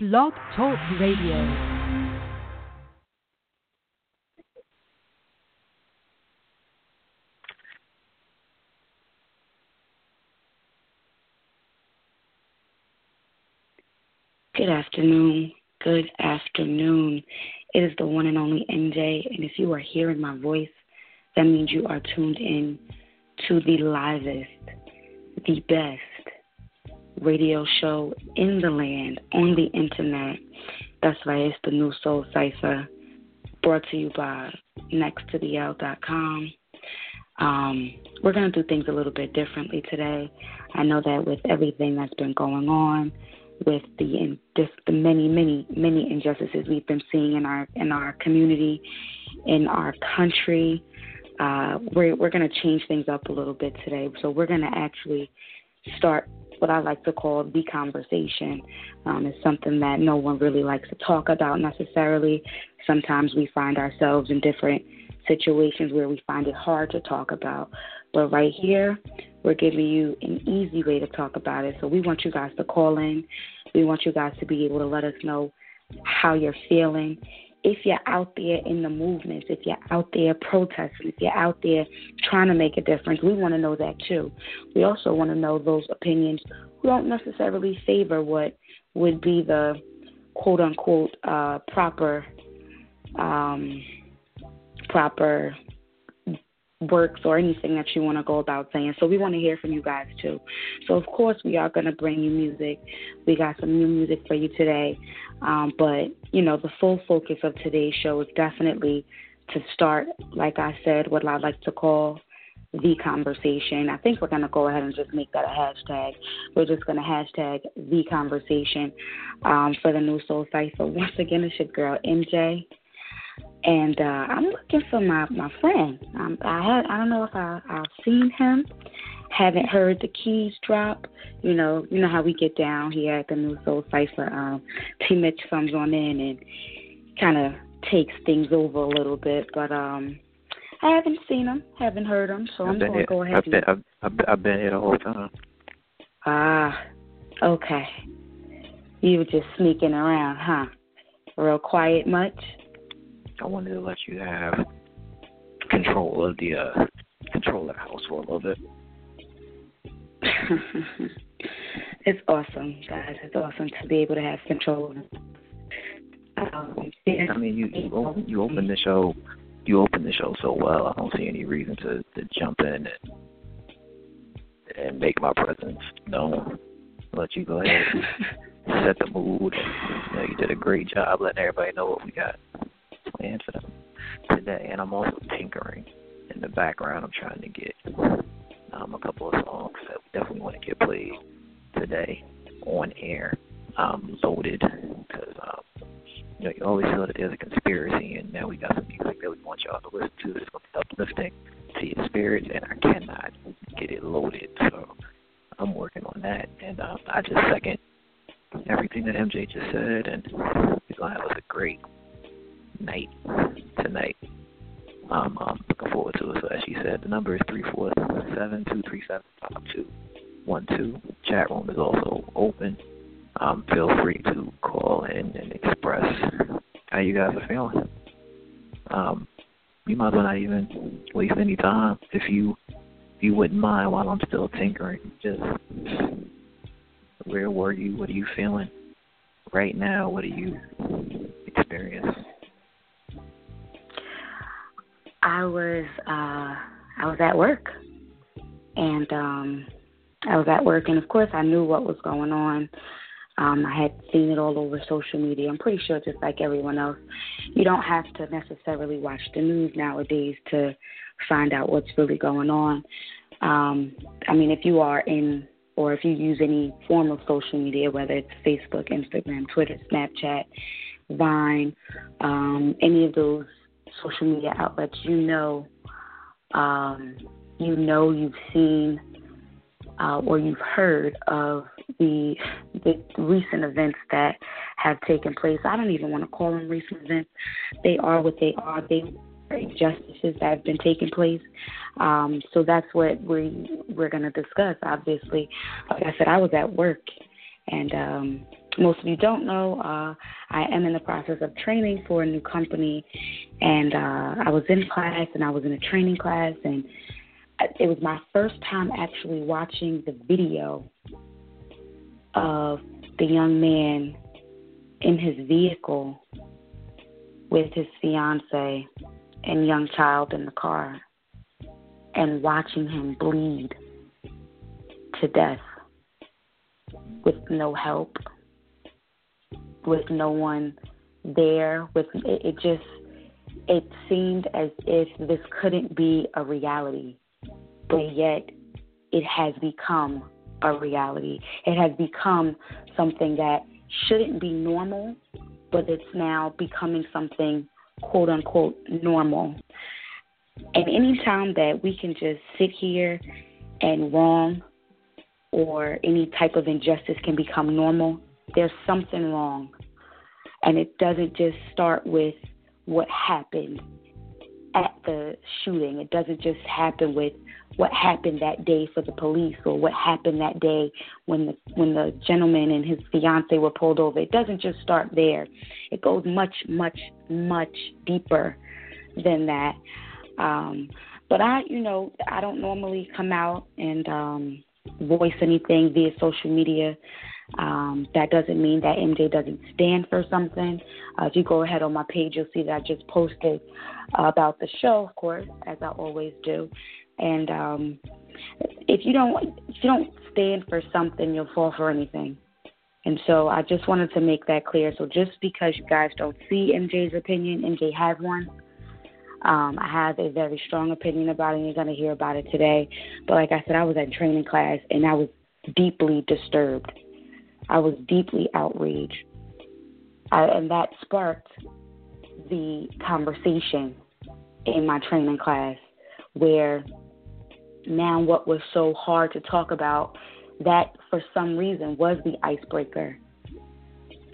Blog Talk Radio. Good afternoon. Good afternoon. It is the one and only MJ, and if you are hearing my voice, that means you are tuned in to the livest, the best radio show in the land, on the internet. That's why it's the Nu Soul Cypher, brought to you by nexttothe Um, we're going to do things a little bit differently today. I know that with everything that's been going on, with the the many many many injustices we've been seeing in our in our community, in our country, uh, we're we're going to change things up a little bit today. So we're going to actually start what I like to call the conversation. Um, it's something that no one really likes to talk about necessarily. Sometimes we find ourselves in different situations where we find it hard to talk about. But right here, we're giving you an easy way to talk about it. So we want you guys to call in. We want you guys to be able to let us know how you're feeling if you're out there in the movements, if you're out there protesting, if you're out there trying to make a difference, we want to know that too. We also want to know those opinions who don't necessarily favor what would be the quote unquote uh, proper um, proper works or anything that you want to go about saying. So we want to hear from you guys too. So of course we are going to bring you music. We got some new music for you today. Um, but you know the full focus of today's show is definitely to start, like I said, what I like to call the conversation. I think we're going to go ahead and just make that a hashtag. We're just going to hashtag the conversation um, for the Nu Soul Cypher. Once again, it's your girl MJ and uh, I'm looking for my my friend. Um, I had I don't know if I I've seen him. Haven't heard the keys drop. You know, you know how we get down here at the Nu Soul Cypher. Um, T. Mitch comes on in and kind of takes things over a little bit, but um, I haven't seen him, haven't heard him, so I've I'm going to go ahead. I've been, I've, I've, I've been here the whole time. Ah, okay. You were just sneaking around, huh? Real quiet much? I wanted to let you have control of the uh, control of the house for a little bit. it's awesome, guys. It's awesome to be able to have control. Um, I mean, you you open, you open the show, you open the show so well. I don't see any reason to to jump in and and make my presence known. Let you go ahead and set the mood. You, know, you did a great job letting everybody know what we got planned for them today. And I'm also tinkering in the background. I'm trying to get um, a couple of songs that we definitely want to get played today on air, um, loaded, because um, you know you always feel that there's a conspiracy, and now we got some music that we want y'all to listen to that's going to be uplifting to your spirits, and I cannot get it loaded, so I'm working on that, and um, I just second everything that MJ just said, and we're gonna have a great night tonight. Um, I'm looking forward to it. So as she said, the number is three four seven two three seven five two one two. Chat room is also open. Um, feel free to call in and express how you guys are feeling. Um, you might as well not even waste any time if you if you wouldn't mind while I'm still tinkering. Just where were you? What are you feeling right now? What are you experiencing? I was uh I was at work and um I was at work and of course I knew what was going on. Um, I had seen it all over social media. I'm pretty sure just like everyone else, you don't have to necessarily watch the news nowadays to find out what's really going on. Um, I mean, if you are in or if you use any form of social media, whether it's Facebook, Instagram, Twitter, Snapchat, Vine, um, any of those social media outlets, you know, um, you know, you've seen uh, or you've heard of the the recent events that have taken place. I don't even want to call them recent events. They are what they are. They are injustices that have been taking place. Um, so that's what we we're going to discuss. Obviously, like I said, I was at work, and um, most of you don't know, uh, I am in the process of training for a new company, and uh, I was in class and I was in a training class, and it was my first time actually watching the video of the young man in his vehicle with his fiance and young child in the car and watching him bleed to death with no help, with no one there, with it, it just it seemed as if this couldn't be a reality, but yet it has become a reality. It has become something that shouldn't be normal, but it's now becoming something quote unquote normal. And anytime that we can just sit here and wrong or any type of injustice can become normal, there's something wrong. And it doesn't just start with what happened at the shooting. It doesn't just happen with what happened that day for the police or what happened that day when the when the gentleman and his fiance were pulled over. It doesn't just start there. It goes much, much, much deeper than that. Um, but I, you know, I don't normally come out and um, voice anything via social media. Um, that doesn't mean that MJ doesn't stand for something. Uh, if you go ahead on my page, you'll see that I just posted uh, about the show, of course, as I always do. And um, if you don't, if you don't stand for something, you'll fall for anything. And so I just wanted to make that clear. So just because you guys don't see MJ's opinion, MJ has one. Um, I have a very strong opinion about it, and you're going to hear about it today. But like I said, I was at training class, and I was deeply disturbed. I was deeply outraged. I, and that sparked the conversation in my training class where now what was so hard to talk about, that for some reason was the icebreaker.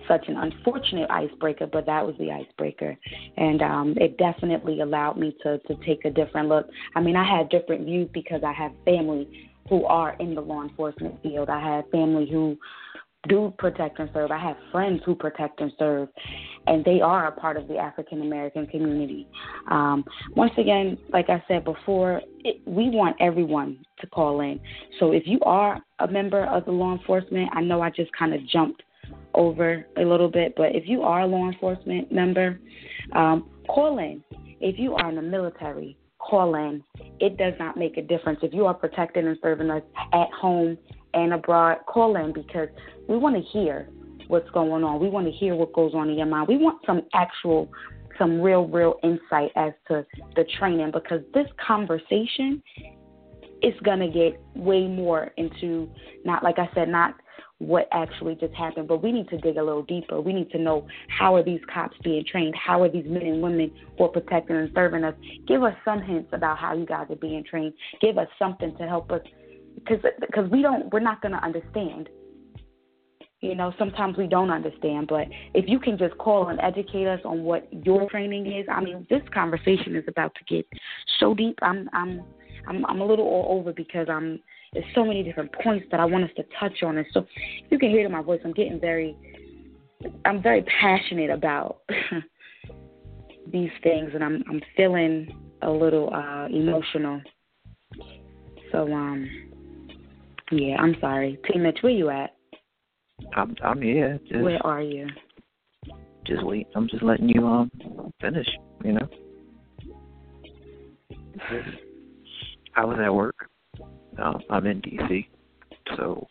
Such an unfortunate icebreaker, but that was the icebreaker. And um, it definitely allowed me to, to take a different look. I mean, I had different views because I have family who are in the law enforcement field. I have family who do protect and serve. I have friends who protect and serve, and they are a part of the African American community. Um, once again, like I said before, it, we want everyone to call in. So if you are a member of the law enforcement, I know I just kind of jumped over a little bit, but if you are a law enforcement member, um, call in. If you are in the military, call in. It does not make a difference. If you are protecting and serving us at home and abroad, call in because we want to hear what's going on. We want to hear what goes on in your mind. We want some actual, some real, real insight as to the training because this conversation is going to get way more into, not like I said, not what actually just happened, but we need to dig a little deeper. We need to know how are these cops being trained? How are these men and women who are protecting and serving us? Give us some hints about how you guys are being trained. Give us something to help us because because we don't we're not going to understand. You know sometimes we don't understand but if you can just call and educate us on what your training is i mean this conversation is about to get so deep. I'm i'm i'm, I'm a little all over because i'm there's so many different points that i want us to touch on. And so you can hear in my voice i'm getting very i'm very passionate about these things and i'm i'm feeling a little uh emotional. So um yeah, I'm sorry. T Mitch, where you at? I'm I'm here. Just, where are you? Just wait. I'm just letting you um finish. You know. I was at work. Um, I'm in DC, so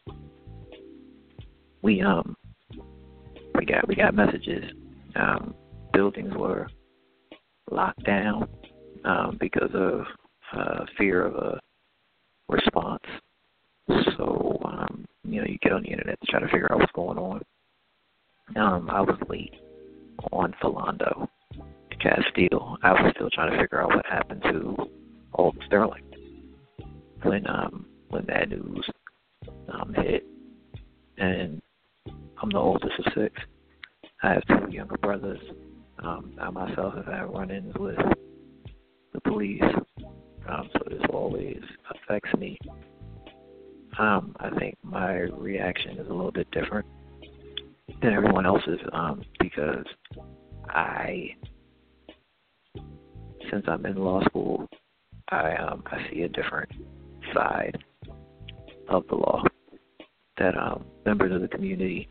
we um we got we got messages. Um, buildings were locked down um, because of uh, fear of a response so, um, you know, you get on the internet to try to figure out what's going on. Um, I was late on Philando Castile. I was still trying to figure out what happened to Alton Sterling when um when that news um hit. And I'm the oldest of six. I have two younger brothers. Um, I myself have had run-ins with the police, um, so this always affects me um, I think my reaction is a little bit different. than everyone else's um, because I, since I'm in law school, I um, I see a different side of the law that um, members of the community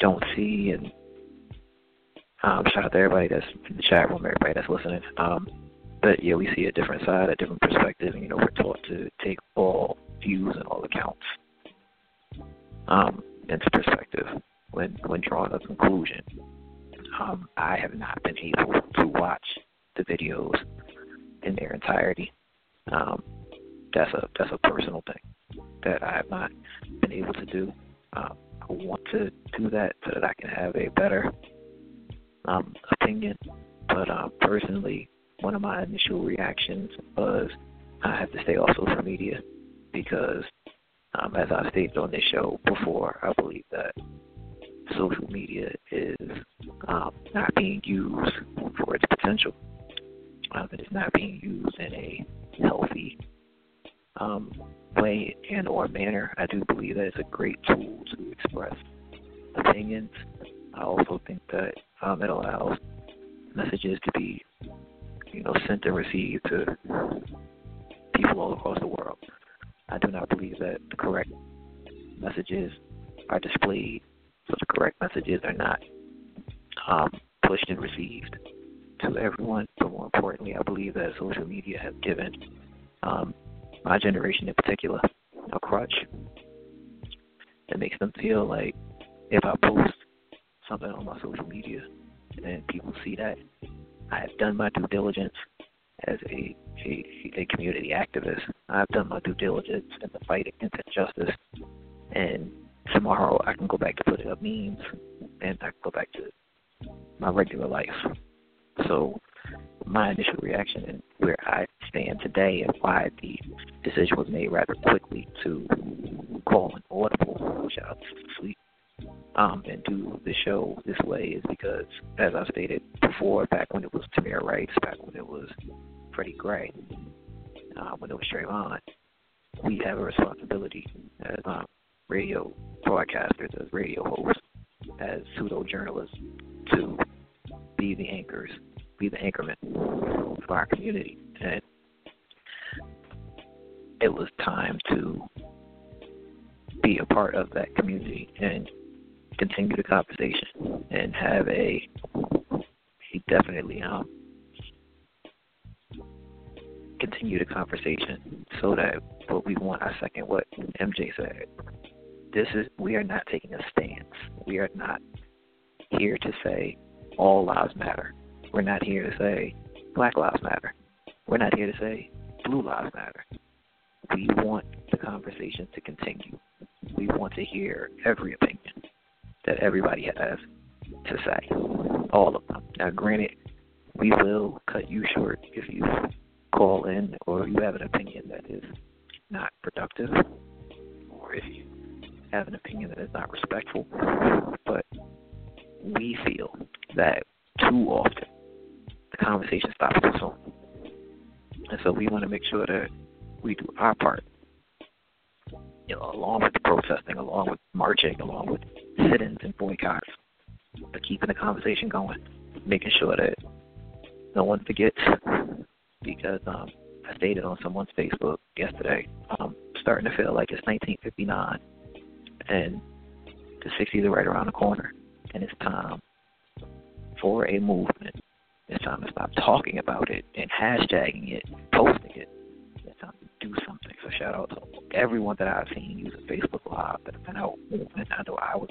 don't see. And um, shout out to everybody that's in the chat room, everybody that's listening. Um, but yeah, we see a different side, a different perspective. And, you know, we're taught to take all views and all accounts um, into perspective when when drawing a conclusion. Um, I have not been able to watch the videos in their entirety. Um, that's a that's a personal thing that I have not been able to do. Um, I want to do that so that I can have a better um, opinion. But um, personally, one of my initial reactions was I have to stay off social media because, um, as I stated on this show before, I believe that social media is um, not being used for its potential. Um, it is not being used in a healthy um, way and or manner. I do believe that it's a great tool to express opinions. I also think that um, it allows messages to be, you know, sent and received to people all across the world. I do not believe that the correct messages are displayed, so the correct messages are not um, pushed and received to everyone. But more importantly, I believe that social media has given um, my generation in particular a crutch that makes them feel like if I post something on my social media and people see that I have done my due diligence as a, a, a community activist. I've done my due diligence in the fight against injustice, and tomorrow I can go back to putting up memes, and I can go back to my regular life. So my initial reaction and where I stand today and why the decision was made rather quickly to call an audible, shout out to Sleep, um, and do the show this way is because, as I stated before, back when it was Tamir Rice, back when it was Freddie Gray, uh, when it was Trayvon, we have a responsibility as um, radio broadcasters, as radio hosts, as pseudo journalists to be the anchors be the anchorman for our community. And it was time to be a part of that community and continue the conversation and have a, a definitely um continue the conversation so that what we want I second what MJ said. This is we are not taking a stance. We are not here to say all lives matter. We're not here to say Black Lives Matter. We're not here to say Blue Lives Matter. We want the conversation to continue. We want to hear every opinion that everybody has to say, all of them. Now, granted, we will cut you short if you call in or you have an opinion that is not productive or if you have an opinion that is not respectful. But we feel that too often the conversation stops too soon. And so we want to make sure that we do our part. You know, along with the protesting, along with marching, along with sit-ins and boycotts, but keeping the conversation going, making sure that no one forgets. Because um, I stated on someone's Facebook yesterday, I'm starting to feel like it's 1959, and the 60s are right around the corner, and it's time for a movement it's time to stop talking about it and hashtagging it, posting it. It's time to do something. So shout out to everyone that I've seen using Facebook Live that have been out moving. I know I was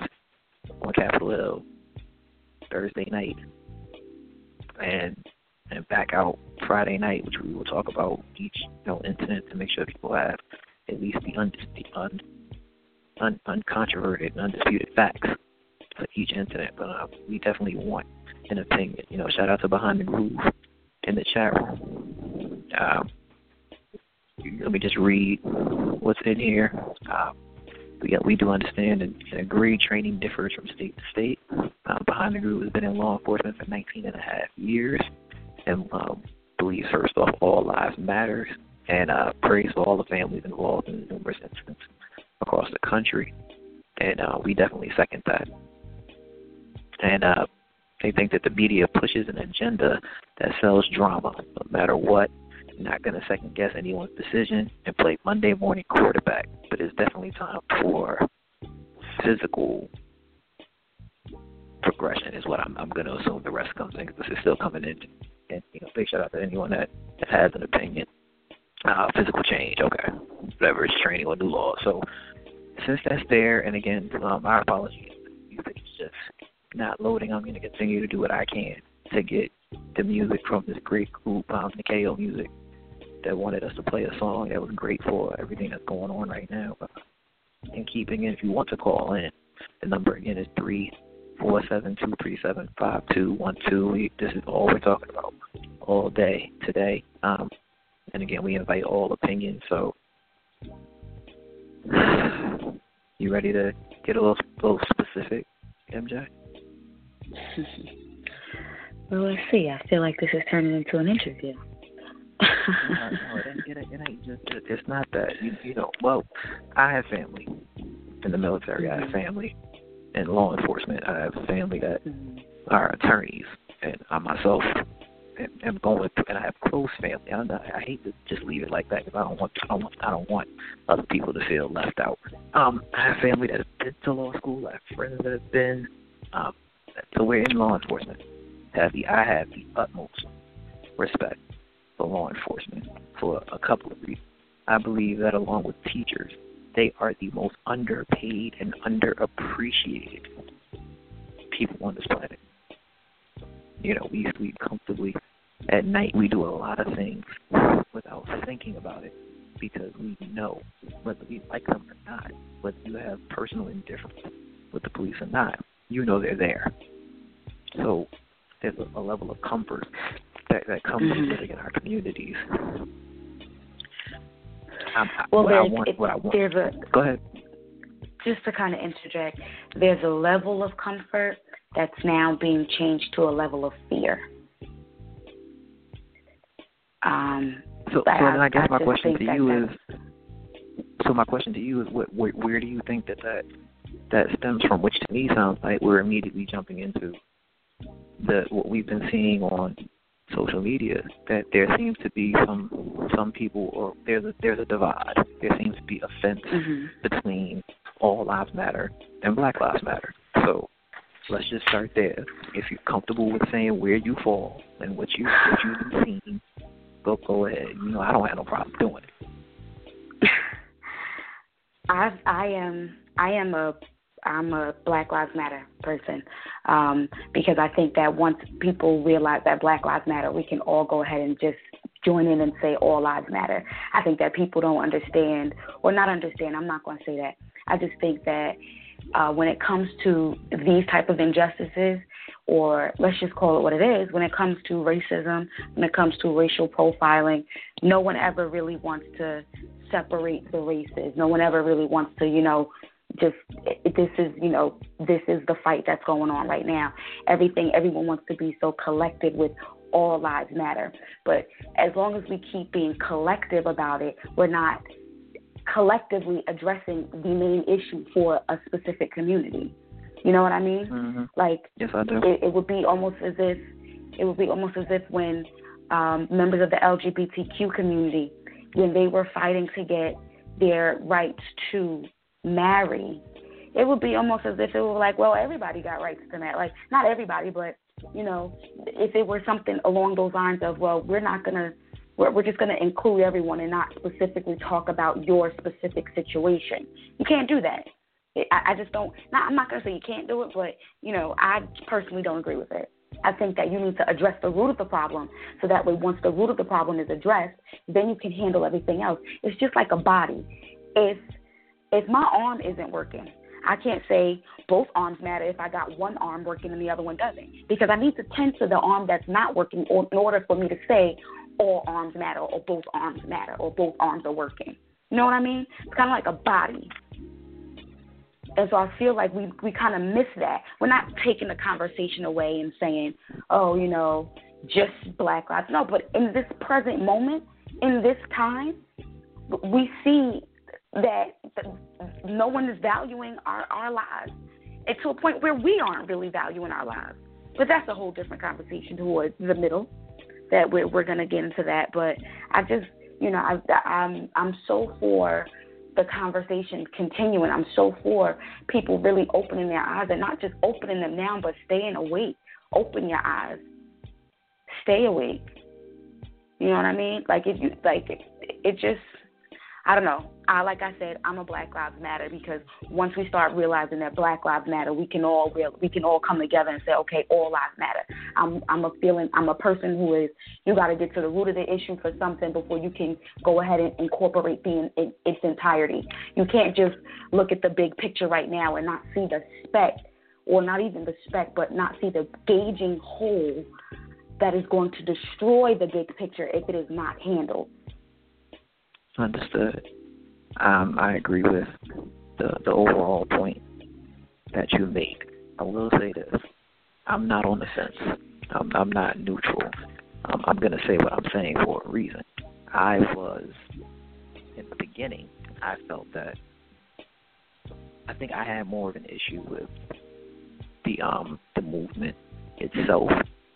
on Capitol Hill Thursday night and and back out Friday night, which we will talk about each you know incident to make sure people have at least the, un, the un, un, uncontroverted and undisputed facts for each incident. But uh, we definitely want an opinion. You know, shout out to Behind the Groove in the chat room. Um, let me just read what's in here. Um, we, we do understand and, and agree training differs from state to state. Uh, Behind the Groove has been in law enforcement for 19 and a half years and um, believes, first off, all lives matter and uh, prays for all the families involved in numerous incidents across the country. And uh, we definitely second that. and uh, they think that the media pushes an agenda that sells drama, no matter what. Not going to second guess anyone's decision and play Monday morning quarterback, but it's definitely time for physical progression is what I'm, I'm going to assume the rest comes in because this is still coming in. And big shout out to anyone that, has an opinion. Uh, physical change, okay, whatever is training or new law. So since that's there, and again, um, our apologies, if it's just not loading, I'm going to continue to do what I can to get the music from this great group, um, Nikeo Music, that wanted us to play a song that was great for everything that's going on right now. In keeping it, if you want to call in, the number again is three four seven two three seven five two one two. This is all we're talking all day today. Um, and again, we invite all opinions. So, you ready to get a little, little specific, MJ? well, let's see. I feel like this is turning into an interview. no, no, it, ain't, it, it ain't just. It, it's not that. You, you know. Well, I have family in the military. I have mm-hmm. family in law enforcement. I have family that mm-hmm. are attorneys, and I myself am going through, and I have close family. I, I hate to just leave it like that because I don't want I don't want I don't want other people to feel left out. Um, I have family that has been to law school. I have friends that have been. Um, so we're in law enforcement. Have the I have the utmost respect for law enforcement for a couple of reasons. I believe that along with teachers, they are the most underpaid and underappreciated people on this planet. Night, we do a lot of things without thinking about it because we know whether we like them or not, whether you have personal indifference with the police or not, you know they're there. So there's a, a level of comfort that, that comes mm-hmm. with living in our communities um, well, what I want, it, what I want. There's a, Go ahead. Just to kind of interject, there's a level of comfort that's now being changed to a level of fear. Um, so, so I, then I guess I my question to you is, so my question to you is, what, where, where do you think that that that stems from? Which to me sounds like we're immediately jumping into the what we've been seeing on social media that there seems to be some some people or there's a there's a divide. There seems to be a fence mm-hmm. between all lives matter and black lives matter. So let's just start there. If you're comfortable with saying where you fall and what you what you've been seeing, go go ahead. You know, I don't have no problem doing it. I I am I am a I'm a Black Lives Matter person um, because I think that once people realize that Black Lives Matter, we can all go ahead and just join in and say all lives matter. I think that people don't understand, or not understand. I'm not going to say that. I just think that uh, when it comes to these type of injustices, or let's just call it what it is, when it comes to racism, when it comes to racial profiling, no one ever really wants to separate the races. No one ever really wants to, you know, just this is you know this is the fight that's going on right now. Everything everyone wants to be so collective with all lives matter. But as long as we keep being collective about it we're not collectively addressing the main issue for a specific community you know what i mean mm-hmm. like yes i do it, it would be almost as if it would be almost as if when um, members of the lgbtq community when they were fighting to get their rights to marry, it would be almost as if it were like, well, everybody got rights to marry. Like, not everybody, but you know, if it were something along those lines of, well, we're not gonna, we're, we're just gonna include everyone and not specifically talk about your specific situation. You can't do that. I, I just don't. I'm not gonna say you can't do it, but you know, I personally don't agree with it. I think that you need to address the root of the problem so that way once the root of the problem is addressed, then you can handle everything else. It's just like a body. If if my arm isn't working, I can't say both arms matter if I got one arm working and the other one doesn't. Because I need to tend to the arm that's not working in order for me to say all arms matter or both arms matter or both arms are working. You know what I mean? It's kind of like a body. And so I feel like we we kind of miss that. We're not taking the conversation away and saying, "Oh, you know, just Black lives." No, but in this present moment, in this time, we see that no one is valuing our, our lives. And to a point where we aren't really valuing our lives. But that's a whole different conversation towards the middle. That we're we're gonna get into that. But I just you know I I'm I'm so for the conversation continuing. I'm so for people really opening their eyes and not just opening them now, but staying awake. Open your eyes. Stay awake. You know what I mean? Like if you like it, it just I don't know. I like I said, I'm a Black Lives Matter because once we start realizing that Black Lives Matter, we can all we can all come together and say, okay, all lives matter. I'm I'm a feeling I'm a person who is you got to get to the root of the issue for something before you can go ahead and incorporate the in, its entirety. You can't just look at the big picture right now and not see the speck, or not even the speck, but not see the gauging hole that is going to destroy the big picture if it is not handled. Understood. Um, I agree with the the overall point that you make. I will say this: I'm not on the fence. I'm, I'm not neutral. Um, I'm going to say what I'm saying for a reason. I was in the beginning. I felt that I think I had more of an issue with the um the movement itself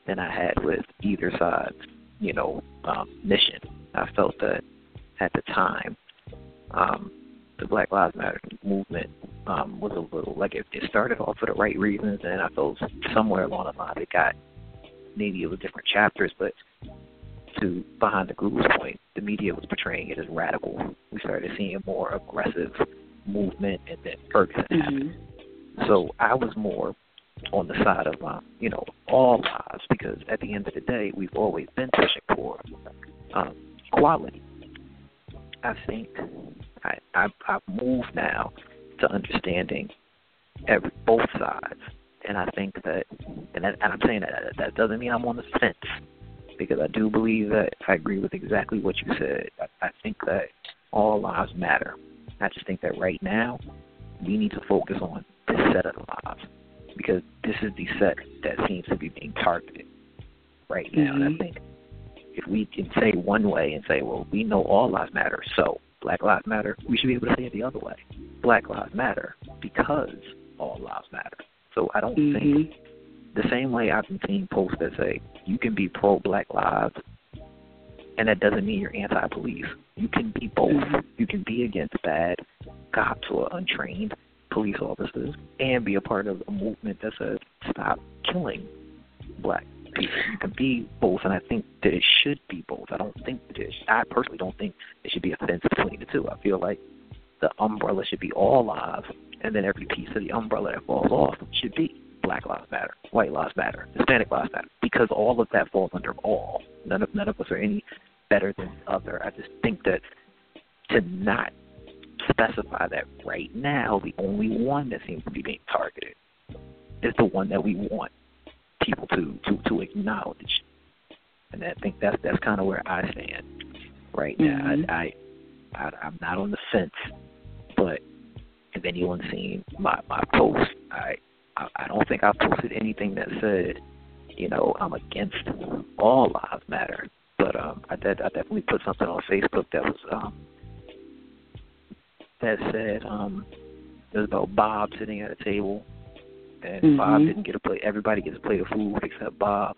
than I had with either side's you know um, mission. I felt that at the time, um, the Black Lives Matter movement um, was a little like it, it started off for the right reasons, and I felt somewhere along the line it got maybe it was different chapters, but to behind the groove's point, the media was portraying it as radical. We started seeing more aggressive movement, and then Ferguson mm-hmm. happened. So I was more on the side of um, you know all lives because at the end of the day, we've always been pushing for um, equality I think I, I I've moved now to understanding every both sides, and I think that, and, that, and I'm saying that that doesn't mean I'm on the fence because I do believe that I agree with exactly what you said. I, I think that all lives matter. I just think that right now we need to focus on this set of lives because this is the set that seems to be being targeted right now. Mm-hmm. And I mm-hmm. think if we can say one way and say, well, we know all lives matter, so Black Lives Matter, we should be able to say it the other way. Black Lives Matter because all lives matter. So I don't mm-hmm. think the same way I've been seeing posts that say you can be pro Black Lives and that doesn't mean you're anti police. You can be both. Mm-hmm. You can be against bad cops or untrained police officers and be a part of a movement that says stop killing black you can be both, and I think that it should be both. I don't think that it. I personally don't think there should be a fence between the two. I feel like the umbrella should be all lives, and then every piece of the umbrella that falls off should be Black Lives Matter, White Lives Matter, Hispanic Lives Matter, because all of that falls under all. None of none of us are any better than the other. I just think that to not specify that right now, the only one that seems to be being targeted is the one that we want people to to to acknowledge. And I think that's that's kind of where I stand right now. Mm-hmm. I, I, I I'm not on the fence, but if anyone's seen my my post, I I, I don't think I posted anything that said, you know, I'm against all lives matter. But um, I did I definitely put something on Facebook that was um that said um it was about Bob sitting at a table and mm-hmm. Bob didn't get a plate. Everybody gets a plate of food except Bob.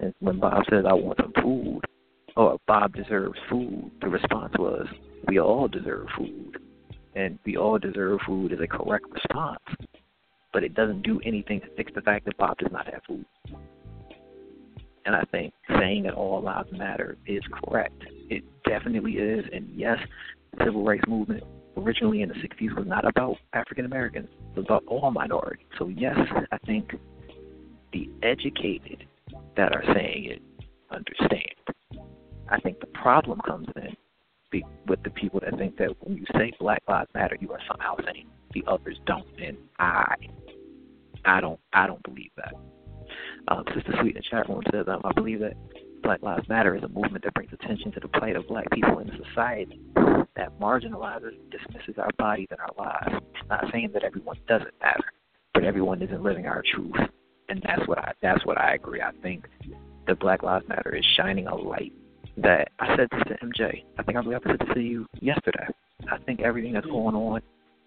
And when Bob says, "I want some food," or Bob deserves food, the response was, "We all deserve food," and "We all deserve food" is a correct response, but it doesn't do anything to fix the fact that Bob does not have food. And I think saying that all lives matter is correct. It definitely is, and yes, the civil rights movement originally in the 60s was not about African Americans, it was about all minorities. So, yes, I think the educated that are saying it understand. I think the problem comes in with the people that think that when you say Black Lives Matter, you are somehow saying the others don't, and I, I don't, I don't believe that. Um, Sister Sweet in the chat room says, um, I believe that Black Lives Matter is a movement that brings attention to the plight of black people in society that marginalizes and dismisses our bodies and our lives. It's not saying that everyone doesn't matter, but everyone isn't living our truth. And that's what I that's what I agree. I think the Black Lives Matter is shining a light that I said this to MJ. I think I believe I said this to you yesterday. I think everything that's going on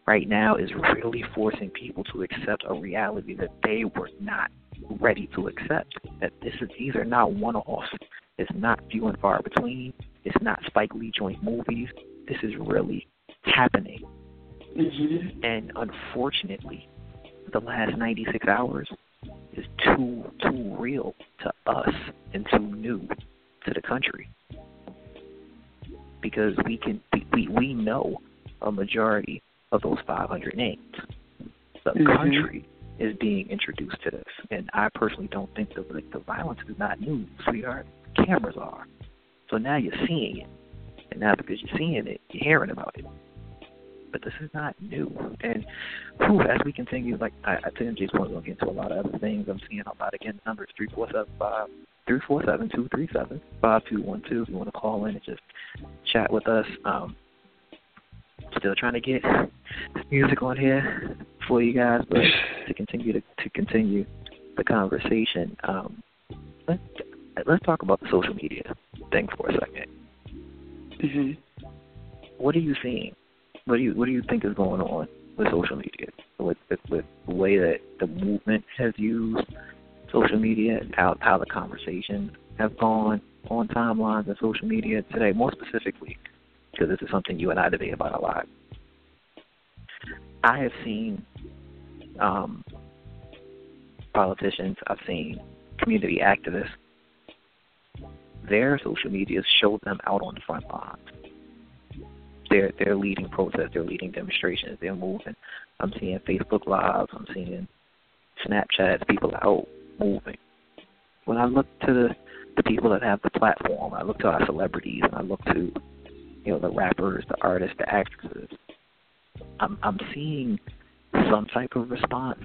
right now is really forcing people to accept a reality that they were not ready to accept. That this is these are not one offs. It's not few and far between. It's not Spike Lee joint movies. This is really happening. Mm-hmm. And unfortunately, the last 96 hours is too too real to us and too new to the country because we can we we know a majority of those 500 names. The mm-hmm. country is being introduced to this, and I personally don't think that like the violence is not new, sweetheart. Cameras are, so now you're seeing it, and now because you're seeing it, you're hearing about it. But this is not new, and whew, as we continue, like I, I think MJ's point, we'll get into a lot of other things. I'm seeing a lot again. Numbers three four seven five three four seven two three seven five two one two. If you want to call in and just chat with us. Um, still trying to get music on here for you guys, but to continue to, to continue the conversation, um, let's let's talk about the social media thing for a 2nd mm-hmm. What are you seeing? What do you what do you think is going on with social media? With, with with the way that the movement has used social media, how how the conversations have gone on timelines and social media today, more specifically, because this is something you and I debate about a lot. I have seen um, politicians, I've seen community activists, their social medias show them out on the front lines. They're they're leading protests, they're leading demonstrations, they're moving. I'm seeing Facebook lives, I'm seeing Snapchats, people out moving. When I look to the the people that have the platform, I look to our celebrities and I look to you know the rappers, the artists, the actresses. I'm I'm seeing some type of response,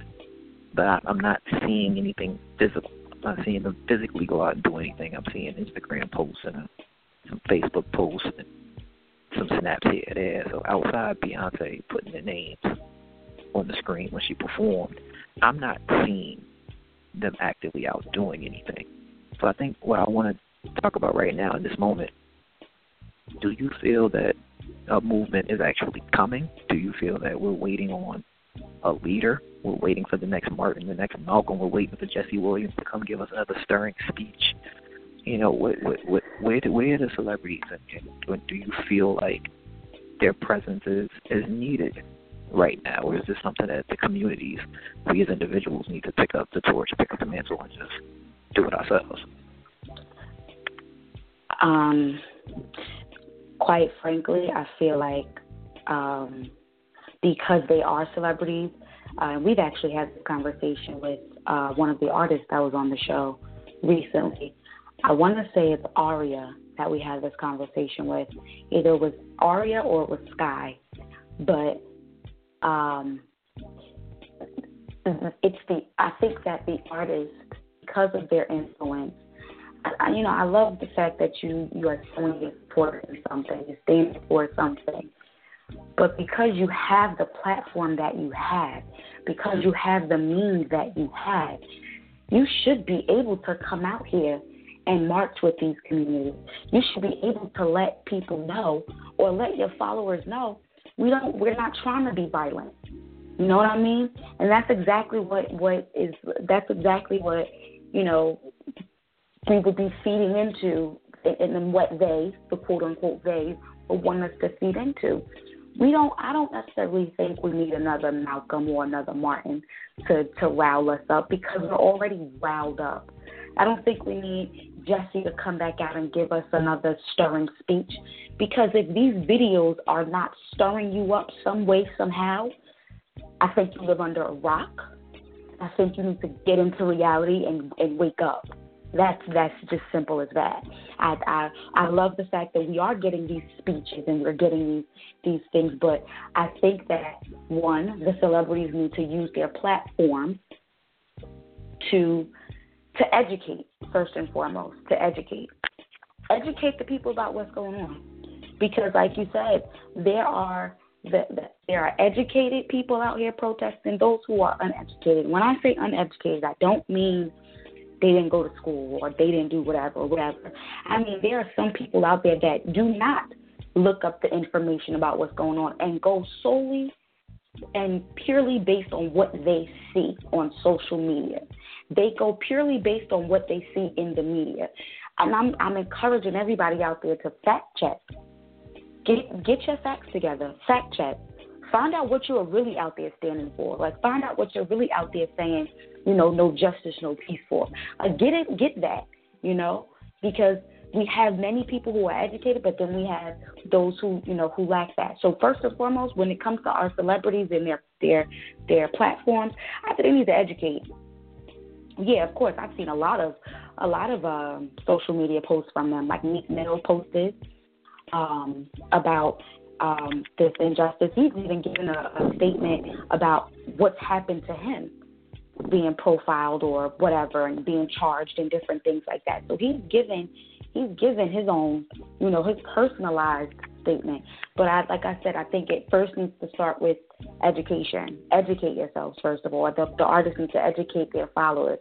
but I, I'm not seeing anything physical. Not seeing them physically go out and do anything. I'm seeing Instagram posts and a, some Facebook posts and some snaps here and there. So outside Beyonce putting the names on the screen when she performed, I'm not seeing them actively out doing anything. So I think what I want to talk about right now in this moment do you feel that a movement is actually coming? Do you feel that we're waiting on a leader? We're waiting for the next Martin, the next Malcolm. We're waiting for Jesse Williams to come give us another stirring speech. You know, what, what, what, where, do, where are the celebrities, and, and do you feel like their presence is is needed right now, or is this something that the communities, we as individuals, need to pick up the torch, pick up the mantle, and just do it ourselves? Um, quite frankly, I feel like um, because they are celebrities, uh, we've actually had this conversation with uh, one of the artists that was on the show recently. I want to say it's Aria that we had this conversation with. Either it was Aria or it was Sky, but um, it's the. I think that the artist, because of their influence, I, you know, I love the fact that you you are standing for something, you're standing for something. But because you have the platform that you have, because you have the means that you have, you should be able to come out here and march with these communities. You should be able to let people know or let your followers know we don't we're not trying to be violent. You know what I mean? And that's exactly what what is that's exactly what, you know, would be feeding into, and what they, the quote unquote they, want us to feed into. We don't. I don't necessarily think we need another Malcolm or another Martin to to rile us up because we're already riled up. I don't think we need Jesse to come back out and give us another stirring speech because if these videos are not stirring you up some way somehow, I think you live under a rock. I think you need to get into reality and, and wake up. That's that's just simple as that. I I I love the fact that we are getting these speeches and we're getting these these things, but I think that one, the celebrities need to use their platform to to educate first and foremost, to educate. Educate the people about what's going on. Because like you said, there are the, the, there are educated people out here protesting, those who are uneducated. When I say uneducated, I don't mean they didn't go to school or they didn't do whatever or whatever. I mean, there are some people out there that do not look up the information about what's going on and go solely and purely based on what they see on social media. They go purely based on what they see in the media. And I'm I'm encouraging everybody out there to fact check. Get get your facts together. Fact check. Find out what you are really out there standing for. Like find out what you're really out there saying, you know, no justice, no peace for. Like get it get that, you know, because we have many people who are educated, but then we have those who you know who lack that. So first and foremost, when it comes to our celebrities and their their their platforms, I think they need to educate. Yeah, of course, I've seen a lot of a lot of um, social media posts from them, like Meek Mill posted um, about um, this injustice. He's even given a, a statement about what's happened to him being profiled or whatever and being charged and different things like that. So he's given he's given his own, you know, his personalized statement. But I, like I said, I think it first needs to start with education. Educate yourselves first of all. The, the artists need to educate their followers.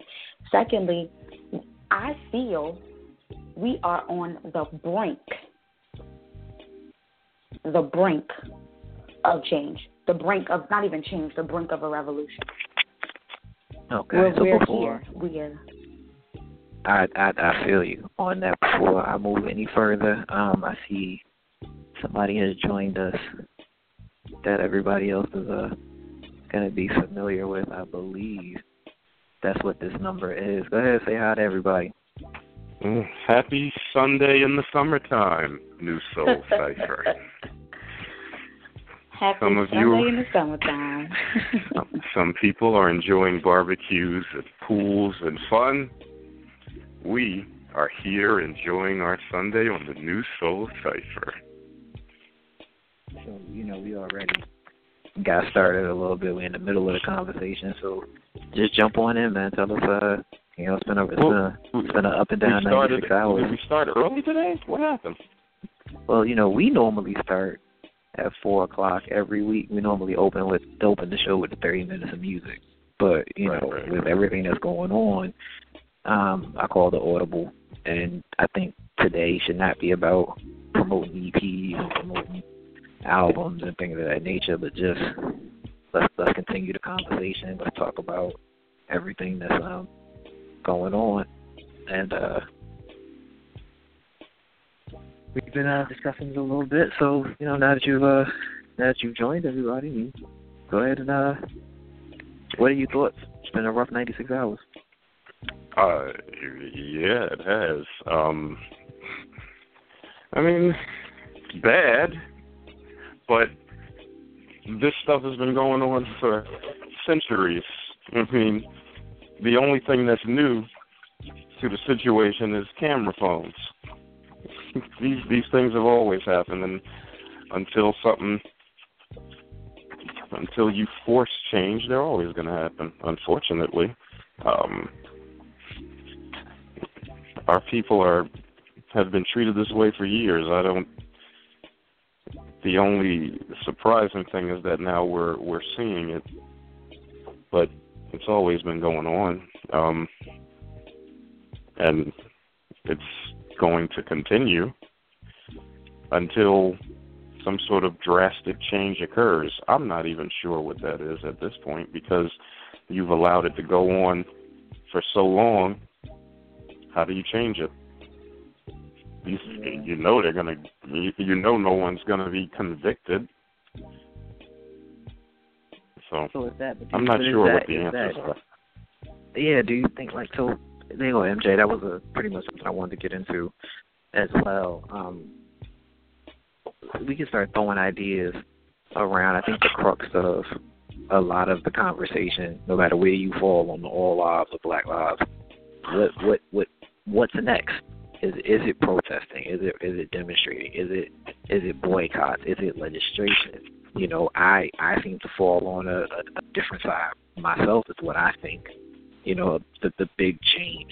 Secondly, I feel we are on the brink, the brink of change, the brink of not even change, the brink of a revolution. Okay, we're, so we're before, here. We are I, I I feel you on that. Before I move any further, um, I see somebody has joined us that everybody else is uh gonna be familiar with. I believe that's what this number is. Go ahead, say hi to everybody. Mm, happy Sunday in the summertime, New Soul Cipher. Happy Some of Sunday you- in the summertime. some, some people are enjoying barbecues and pools and fun. We are here enjoying our Sunday on the Nu Soul Cypher. So you know we already got started a little bit. We're in the middle of the conversation, so just jump on in, man. Tell us, uh, you know, it's been a it's been a, it's been an up and down we started, ninety six hours. Did we start early today? What happened? Well, you know, we normally start at four o'clock every week. We normally open with open the show with thirty minutes of music. But you Right, know, right, with right. everything that's going on, um, I call the audible, and I think today should not be about promoting EPs and promoting albums and things of that nature, but just let's let's continue the conversation. Let's talk about everything that's um going on, and uh we've been uh, discussing it a little bit. So you know, now that you've uh, now that you've joined everybody, go ahead and uh, what are your thoughts? It's been a rough 96 hours. Uh, yeah, it has. Um, I mean, bad, but this stuff has been going on for centuries. I mean, the only thing that's new to the situation is camera phones. these these things have always happened, and until something, until you force change, they're always going to happen. Unfortunately, um, our people are have been treated this way for years. I don't. The only surprising thing is that now we're we're seeing it, but it's always been going on, um, and it's going to continue until some sort of drastic change occurs. I'm not even sure what that is at this point because you've allowed it to go on for so long. How do you change it? You, you know they're gonna. You, know no one's gonna be convicted. So So is that? But I'm not sure what that- the is answers that- are. Yeah, do you think like so? You go, MJ. That was a pretty much something I wanted to get into as well. Um, we can start throwing ideas around. I think the crux of a lot of the conversation, no matter where you fall on the all lives or black lives, what what what what's next? Is is it protesting? Is it is it demonstrating? Is it is it boycotts? Is it legislation? You know, I I seem to fall on a, a, different side myself. Is what I think. You know, the the big change.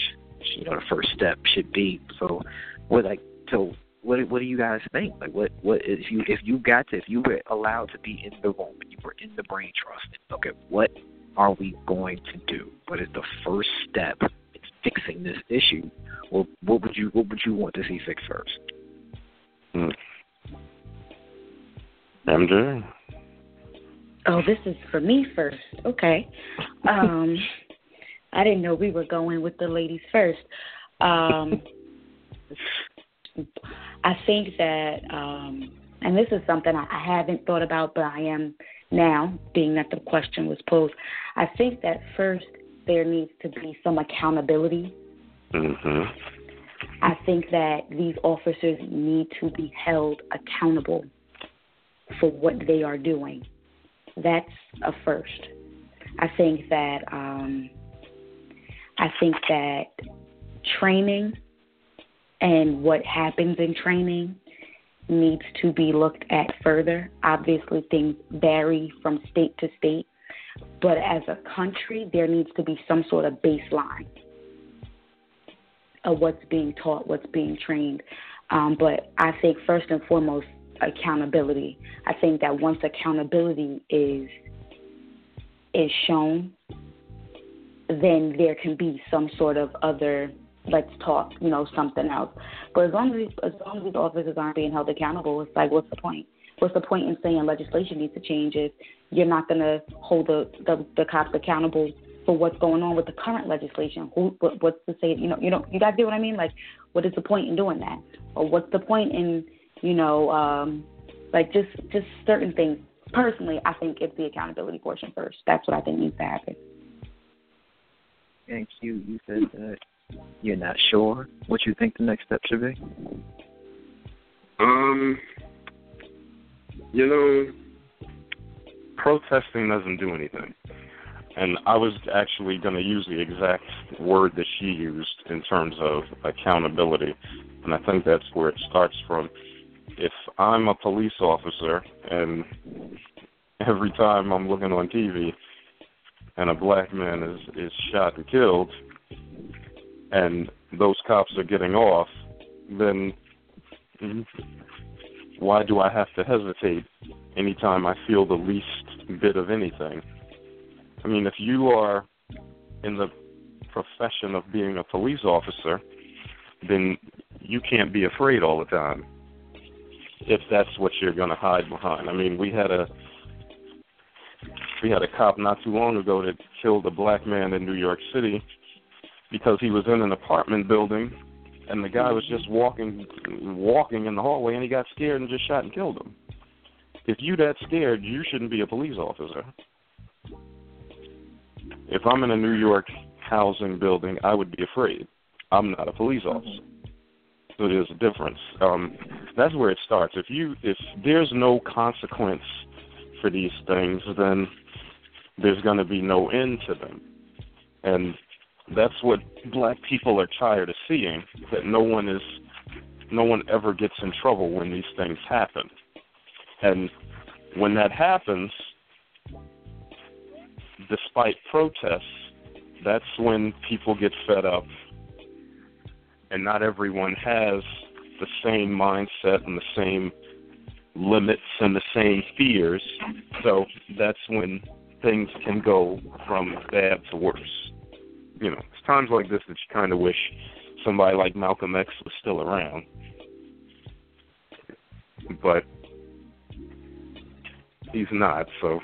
You know, the first step should be. So, what like so what what do you guys think? Like what what if you if you got to if you were allowed to be in the room and you were in the brain trust, okay, what are we going to do? What is the first step in fixing this issue? Well, what would you what would you want to see fixed first? Hmm. MJ, Oh, this is for me first. Okay. Um, I didn't know we were going with the ladies first. Um, I think that, um, and this is something I haven't thought about, but I am now, being that the question was posed. I think that first there needs to be some accountability. Mm-hmm. I think that these officers need to be held accountable for what they are doing. That's a first. I think that um, I think that training and what happens in training needs to be looked at further. Obviously, things vary from state to state, but as a country, there needs to be some sort of baseline of what's being taught, what's being trained. Um, but I think first and foremost, accountability. I think that once accountability is is shown, then there can be some sort of other let's talk, you know, something else. But as long as these, as long as these officers aren't being held accountable, it's like what's the point? What's the point in saying legislation needs to change if you're not going to hold the, the the cops accountable for what's going on with the current legislation? Who what, what's to say? You know, you know, you guys get what I mean? Like, what is the point in doing that? Or what's the point in you know, um, like just just certain things. Personally, I think it's the accountability portion first. That's what I think needs to happen. Thank you. You said that you're not sure what you think the next step should be. Um, you know, protesting doesn't do anything. And I was actually going to use the exact word that she used in terms of accountability. And I think that's where it starts from if I'm a police officer and every time I'm looking on TV and a black man is is shot and killed and those cops are getting off, then why do I have to hesitate anytime I feel the least bit of anything? I mean, if you are in the profession of being a police officer, then you can't be afraid all the time if that's what you're going to hide behind. I mean, we had a we had a cop not too long ago that killed a black man in New York City because he was in an apartment building and the guy was just walking walking in the hallway and he got scared and just shot and killed him. If you that scared, you shouldn't be a police officer. If I'm in a New York housing building, I would be afraid. I'm not a police officer. So there's a difference. Um, that's where it starts. If you if there's no consequence for these things, then there's going to be no end to them, and that's what black people are tired of seeing. That no one is, no one ever gets in trouble when these things happen, and when that happens, despite protests, that's when people get fed up and not everyone has the same mindset and the same limits and the same fears. So that's when things can go from bad to worse. You know, it's times like this that you kind of wish somebody like Malcolm X was still around. But he's not, so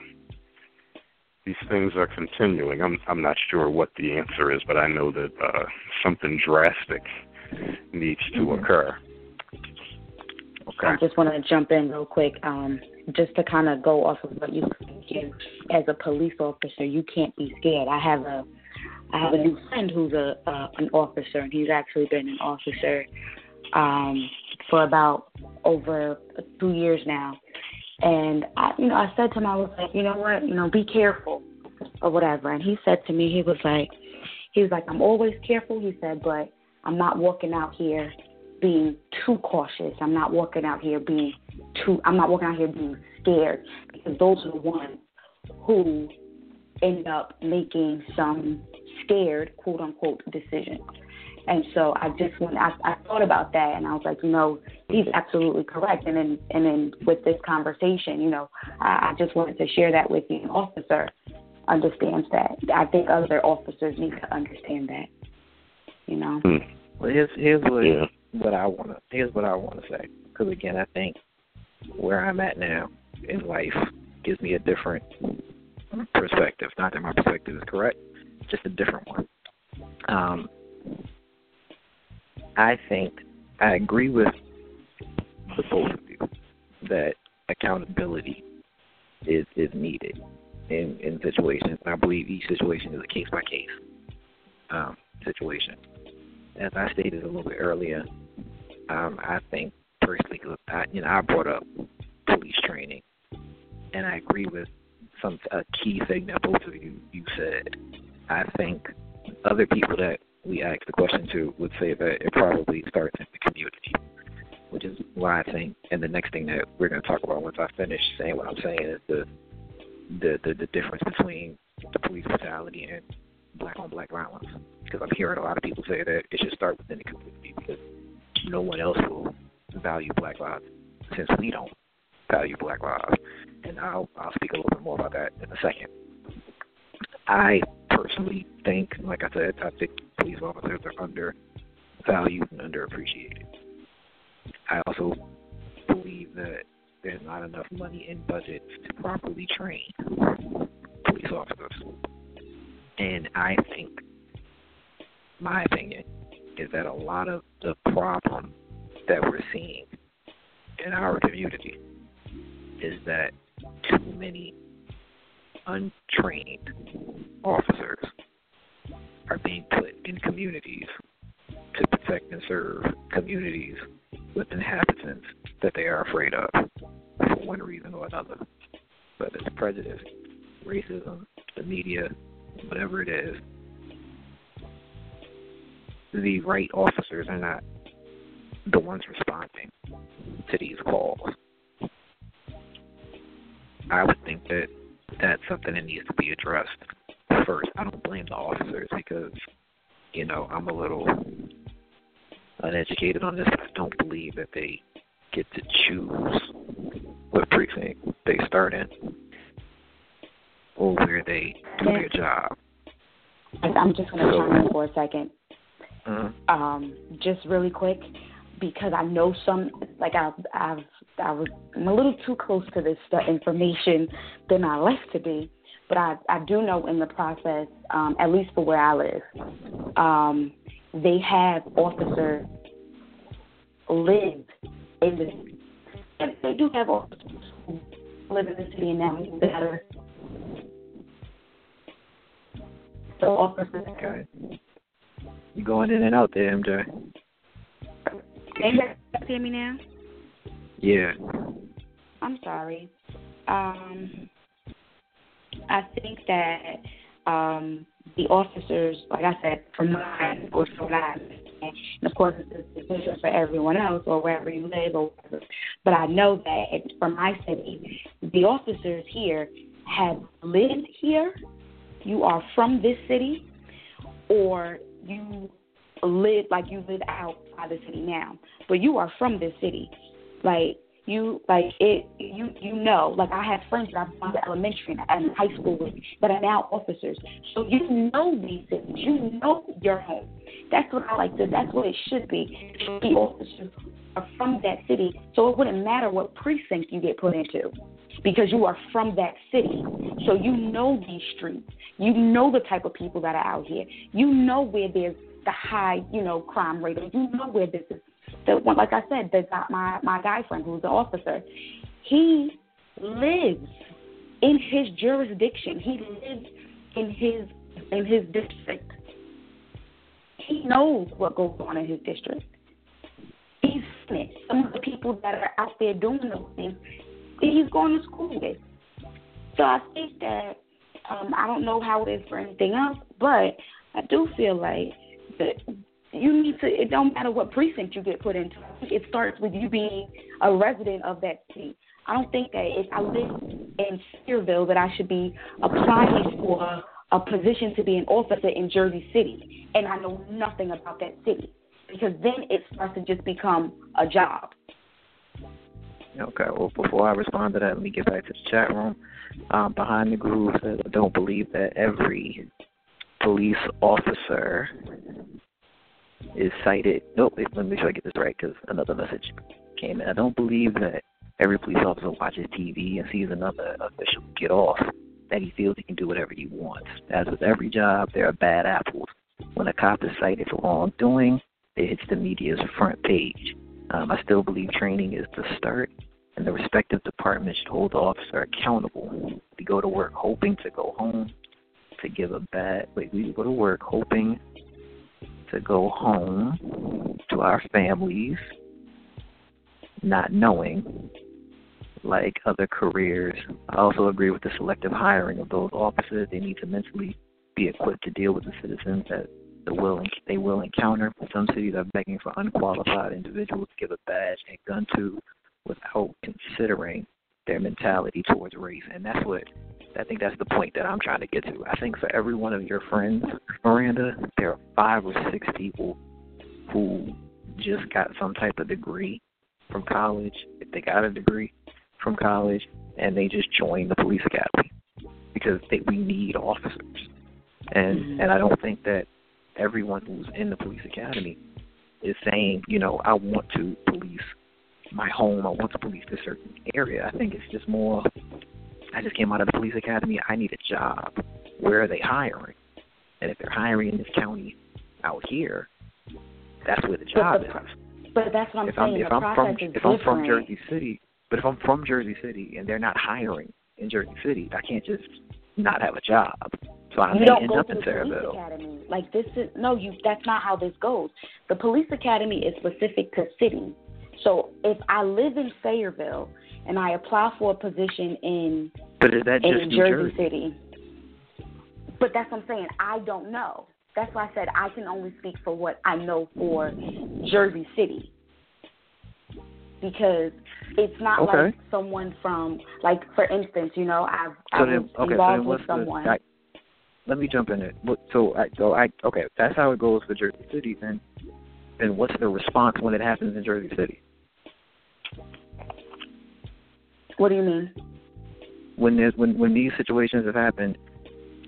these things are continuing. I'm I'm not sure what the answer is, but I know that uh something drastic needs to mm-hmm. occur. Okay. I just want to jump in real quick, um, just to kind of go off of what you said. As a police officer, you can't be scared. I have a I have a new friend who's a uh, an officer, and he's actually been an officer um, for about over two years now. And I, you know, I said to him, I was like, you know what, you know, be careful or whatever. And he said to me, he was like, he was like, I'm always careful. He said, but I'm not walking out here being too cautious. I'm not walking out here being too I'm not walking out here being scared because those are the ones who end up making some scared quote unquote decisions. And so I just went I, I thought about that and I was like, you know, he's absolutely correct. And then and then with this conversation, you know, I, I just wanted to share that with you. An officer understands that. I think other officers need to understand that you know. Hmm. Well, here's here's what yeah. what I want to here's what I want to say because again, I think where I'm at now in life, gives me a different perspective. Not that my perspective is correct, just a different one. Um, I think I agree with the both of you that accountability is is needed in in situations. I believe each situation is a case by case um, situation. As I stated a little bit earlier, um, I think personally, you know, I brought up police training, and I agree with some a key thing that both of you you said. I think other people that we asked the question to would say that it probably starts in the community, which is why I think. And the next thing that we're going to talk about once I finish saying what I'm saying is the the the, the difference between the police brutality and black on black violence. Because I'm hearing a lot of people say that it should start within the community because no one else will value black lives since we don't value black lives. And I'll I'll speak a little bit more about that in a second. I personally think, like I said, I think police officers are undervalued and underappreciated. I also believe that there's not enough money in budgets to properly train police officers. And I think, my opinion, is that a lot of the problem that we're seeing in our community is that too many untrained officers are being put in communities to protect and serve communities with inhabitants that they are afraid of for one reason or another. Whether it's prejudice, racism, the media, whatever it is, the right officers are not the ones responding to these calls. I would think that that's something that needs to be addressed first. I don't blame the officers because, you know, I'm a little uneducated on this. I don't believe that they get to choose what precinct they start in or where they do their job. I'm just going to chime in for a 2nd uh-huh. Um, just really quick, because I know some, like I, I've, I was, I'm a little too close to this information than I like to be, but I, I do know in the process, um, at least for where I live, um, they have officers live in the, they do have officers who live in the city and now that are so officers. Okay. You going in and out there, MJ? Can you hear me now? Yeah. I'm sorry. Um, I think that um, the officers, like I said, from my or from I and of course it's different for everyone else or wherever you live or whatever. But I know that from my city, the officers here have lived here. You are from this city, or you live like you live outside the city now, but you are from this city. Like you like it you you know. Like i have friends that i've gone to elementary and high school with that are now officers. So you know these things you know your home. That's what i like to that's what it should be. The officers are from that city. So it wouldn't matter what precinct you get put into because you are from that city so you know these streets you know the type of people that are out here you know where there's the high you know crime rate or you know where this is the one, like I said, the my my guy friend who's an officer, he lives in his jurisdiction. He lives in his in his district. He knows what goes on in his district. He's seen it. Some of the people that are out there doing those things, he's going to school with. So I think that um, I don't know how it is for anything else, but I do feel like that you need to it don't matter what precinct you get put into it starts with you being a resident of that city i don't think that if i live in Sayreville that i should be applying for a position to be an officer in jersey city and i know nothing about that city because then it starts to just become a job Okay, well, before I respond to that, let me get back to the chat room. Um, behind the groove says, I don't believe that every police officer is cited. Nope, let me make sure I get this right because another message came in. I don't believe that every police officer watches TV and sees another official get off, that he feels he can do whatever he wants. As with every job, there are bad apples. When a cop is cited for wrongdoing, it hits the media's front page. Um, I still believe training is the start, and the respective departments should hold the officer accountable. We go to work hoping to go home to give a bad. Wait, we go to work hoping to go home to our families, not knowing like other careers. I also agree with the selective hiring of those officers. They need to mentally be equipped to deal with the citizens that the will they will encounter. Some cities are begging for unqualified individuals to give a badge and gun to without considering their mentality towards race. And that's what I think that's the point that I'm trying to get to. I think for every one of your friends, Miranda, there are five or six people who just got some type of degree from college, if they got a degree from college, and they just joined the police academy because they, we need officers. And mm-hmm. and I don't think that everyone who's in the police academy is saying, you know, I want to police my home, I want to police this certain area. I think it's just more I just came out of the police academy, I need a job. Where are they hiring? And if they're hiring in this county out here, that's where the job but the, is. But that's what I'm if saying. I'm, if the I'm from if different. I'm from Jersey City, but if I'm from Jersey City and they're not hiring in Jersey City, I can't just not have a job. So I you may don't end go up to in Sayreville. academy. Like this is no, you. That's not how this goes. The police academy is specific to city. So if I live in Sayreville and I apply for a position in But is that in Jersey Jersey? City, but that's what I'm saying. I don't know. That's why I said I can only speak for what I know for Jersey City. Because it's not Okay. like someone from, like for instance, you know, I've So was then, okay, involved then with someone. the? I, let me jump in it. So I, so I, okay, that's how it goes for Jersey City. Then, then what's the response when it happens in Jersey City? What do you mean? When there's when when these situations have happened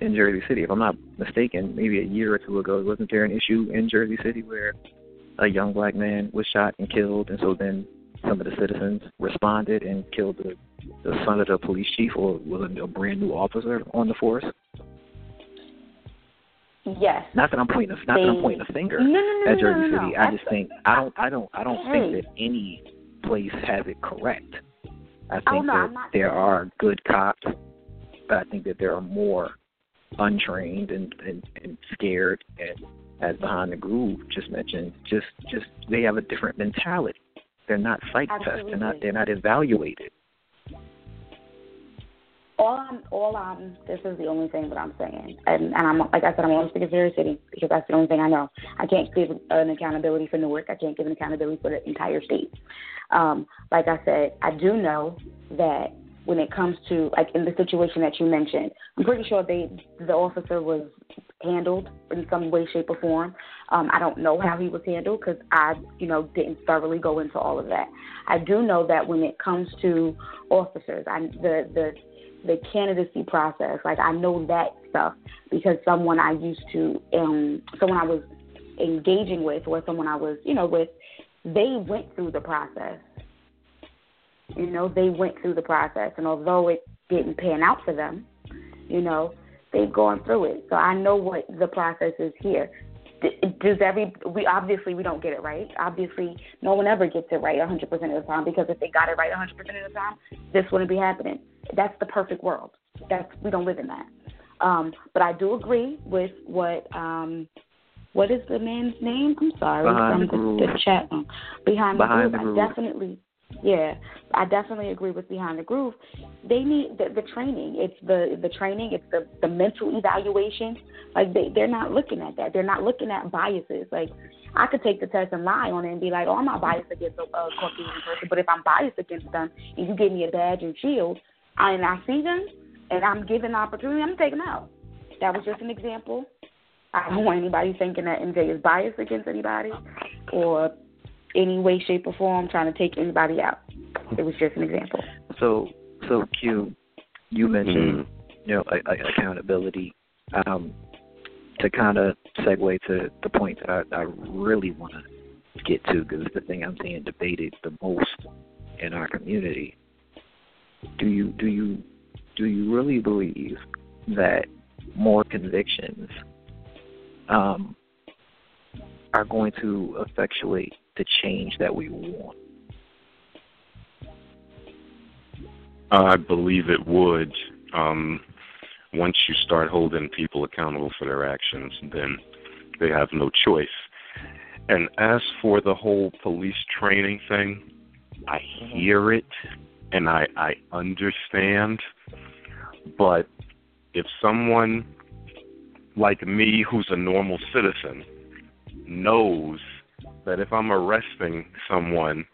in Jersey City, if I'm not mistaken, maybe a year or two ago, wasn't there an issue in Jersey City where a young black man was shot and killed, and so then some of the citizens responded and killed the the son of the police chief or was a, a brand new officer on the force. Yes. Not that I'm pointing a, not that I'm pointing a finger No, no, no, at Jersey City. I just think I don't I don't I don't Hey. think that any place has it correct. I oh, think Oh, no, that not there are good cops, but I think that there are more untrained and and, and scared and as behind the groove just mentioned, just just they have a different mentality. They're not psych tests. They're not they're not evaluated. All I'm, all I'm, this is the only thing that I'm saying, and, and I'm like I said, I'm only speaking Jersey City because that's the only thing I know. I can't give an accountability for Newark. I can't give an accountability for the entire state. Um, like I said, I do know that when it comes to like in the situation that you mentioned, I'm pretty sure they the officer was handled in some way, shape, or form. Um, I don't know how he was handled because I, you know, didn't thoroughly go into all of that. I do know that when it comes to officers, I the the the candidacy process. Like I know that stuff because someone I used to, um, someone I was engaging with, or someone I was, you know, with, they went through the process. You know, they went through the process, and although it didn't pan out for them, you know, they've gone through it. So I know what the process is here. Does every we obviously we don't get it right. Obviously, no one ever gets it right 100% of the time because if they got it right 100% of the time, this wouldn't be happening. That's the perfect world. That's we don't live in that. Um, but I do agree with what um, what is the man's name? I'm sorry Behind from Groove. the, chat room. Behind, Behind the the groove. Groove. I definitely, yeah, I definitely agree with behind the groove. They need the, the training. It's the the training. It's the the mental evaluation. Like they they're not looking at that. They're not looking at biases. Like I could take the test and lie on it and be like, oh, I'm not biased against a, a Caucasian person. But if I'm biased against them and you give me a badge and shield, and I see them and I'm given the opportunity, I'm gonna take them out. That was just an example. I don't want anybody thinking that MJ is biased against anybody or any way, shape, or form trying to take anybody out. It was just an example. So so Q, you mentioned Mhm. you know a, a, accountability. Um, to kind of segue to the point that I, I really want to get to because it's the thing I'm seeing debated the most in our community. Do you do you do you really believe that more convictions um, are going to effectuate the change that we want? I believe it would. Um, once you start holding people accountable for their actions, then they have no choice. And as for the whole police training thing, I mm-hmm. hear it and I I understand, but if someone like me who's a normal citizen knows that if I'm arresting someone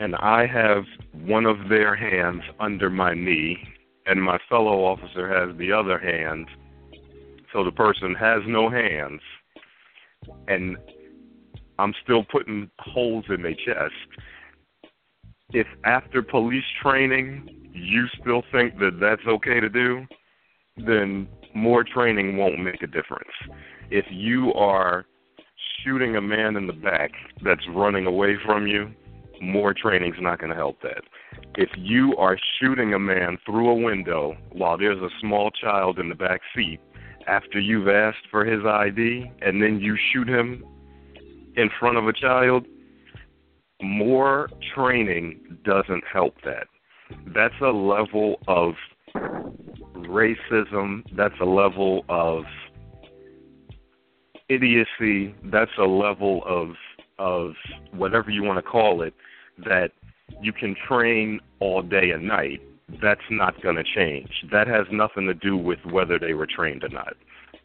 and I have one of their hands under my knee and my fellow officer has the other hand, so the person has no hands, and I'm still putting holes in their chest. If after police training you still think that that's okay to do, then more training won't make a difference. If you are shooting a man in the back that's running away from you, more training's not going to help that. If you are shooting a man through a window while there's a small child in the back seat after you've asked for his ID and then you shoot him in front of a child, more training doesn't help that. That's a level of racism, that's a level of idiocy, that's a level of of whatever you want to call it that you can train all day and night, that's not going to change. That has nothing to do with whether they were trained or not.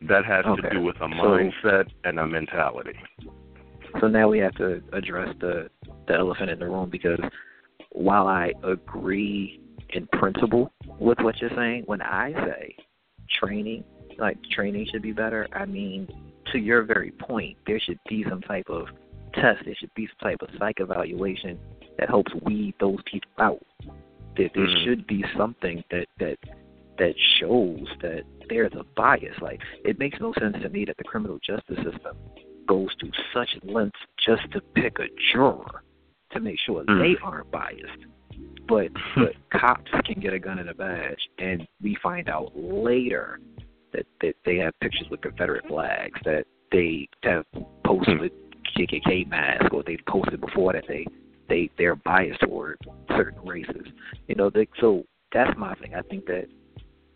That has okay. to do with a mindset so, and a mentality. So now we have to address the the elephant in the room because while I agree in principle with what you're saying, when I say training, like training should be better, I mean to your very point, there should be some type of test, there should be some type of psych evaluation that helps weed those people out. That there mm-hmm. should be something that that that shows that there's a bias. Like it makes no sense to me that the criminal justice system goes to such lengths just to pick a juror to make sure mm. they aren't biased. But but cops can get a gun and a badge, and we find out later that that they have pictures with Confederate flags, that they have posted with KKK masks, or they posted before that they they they're biased toward certain races. You know, they, so that's my thing. I think that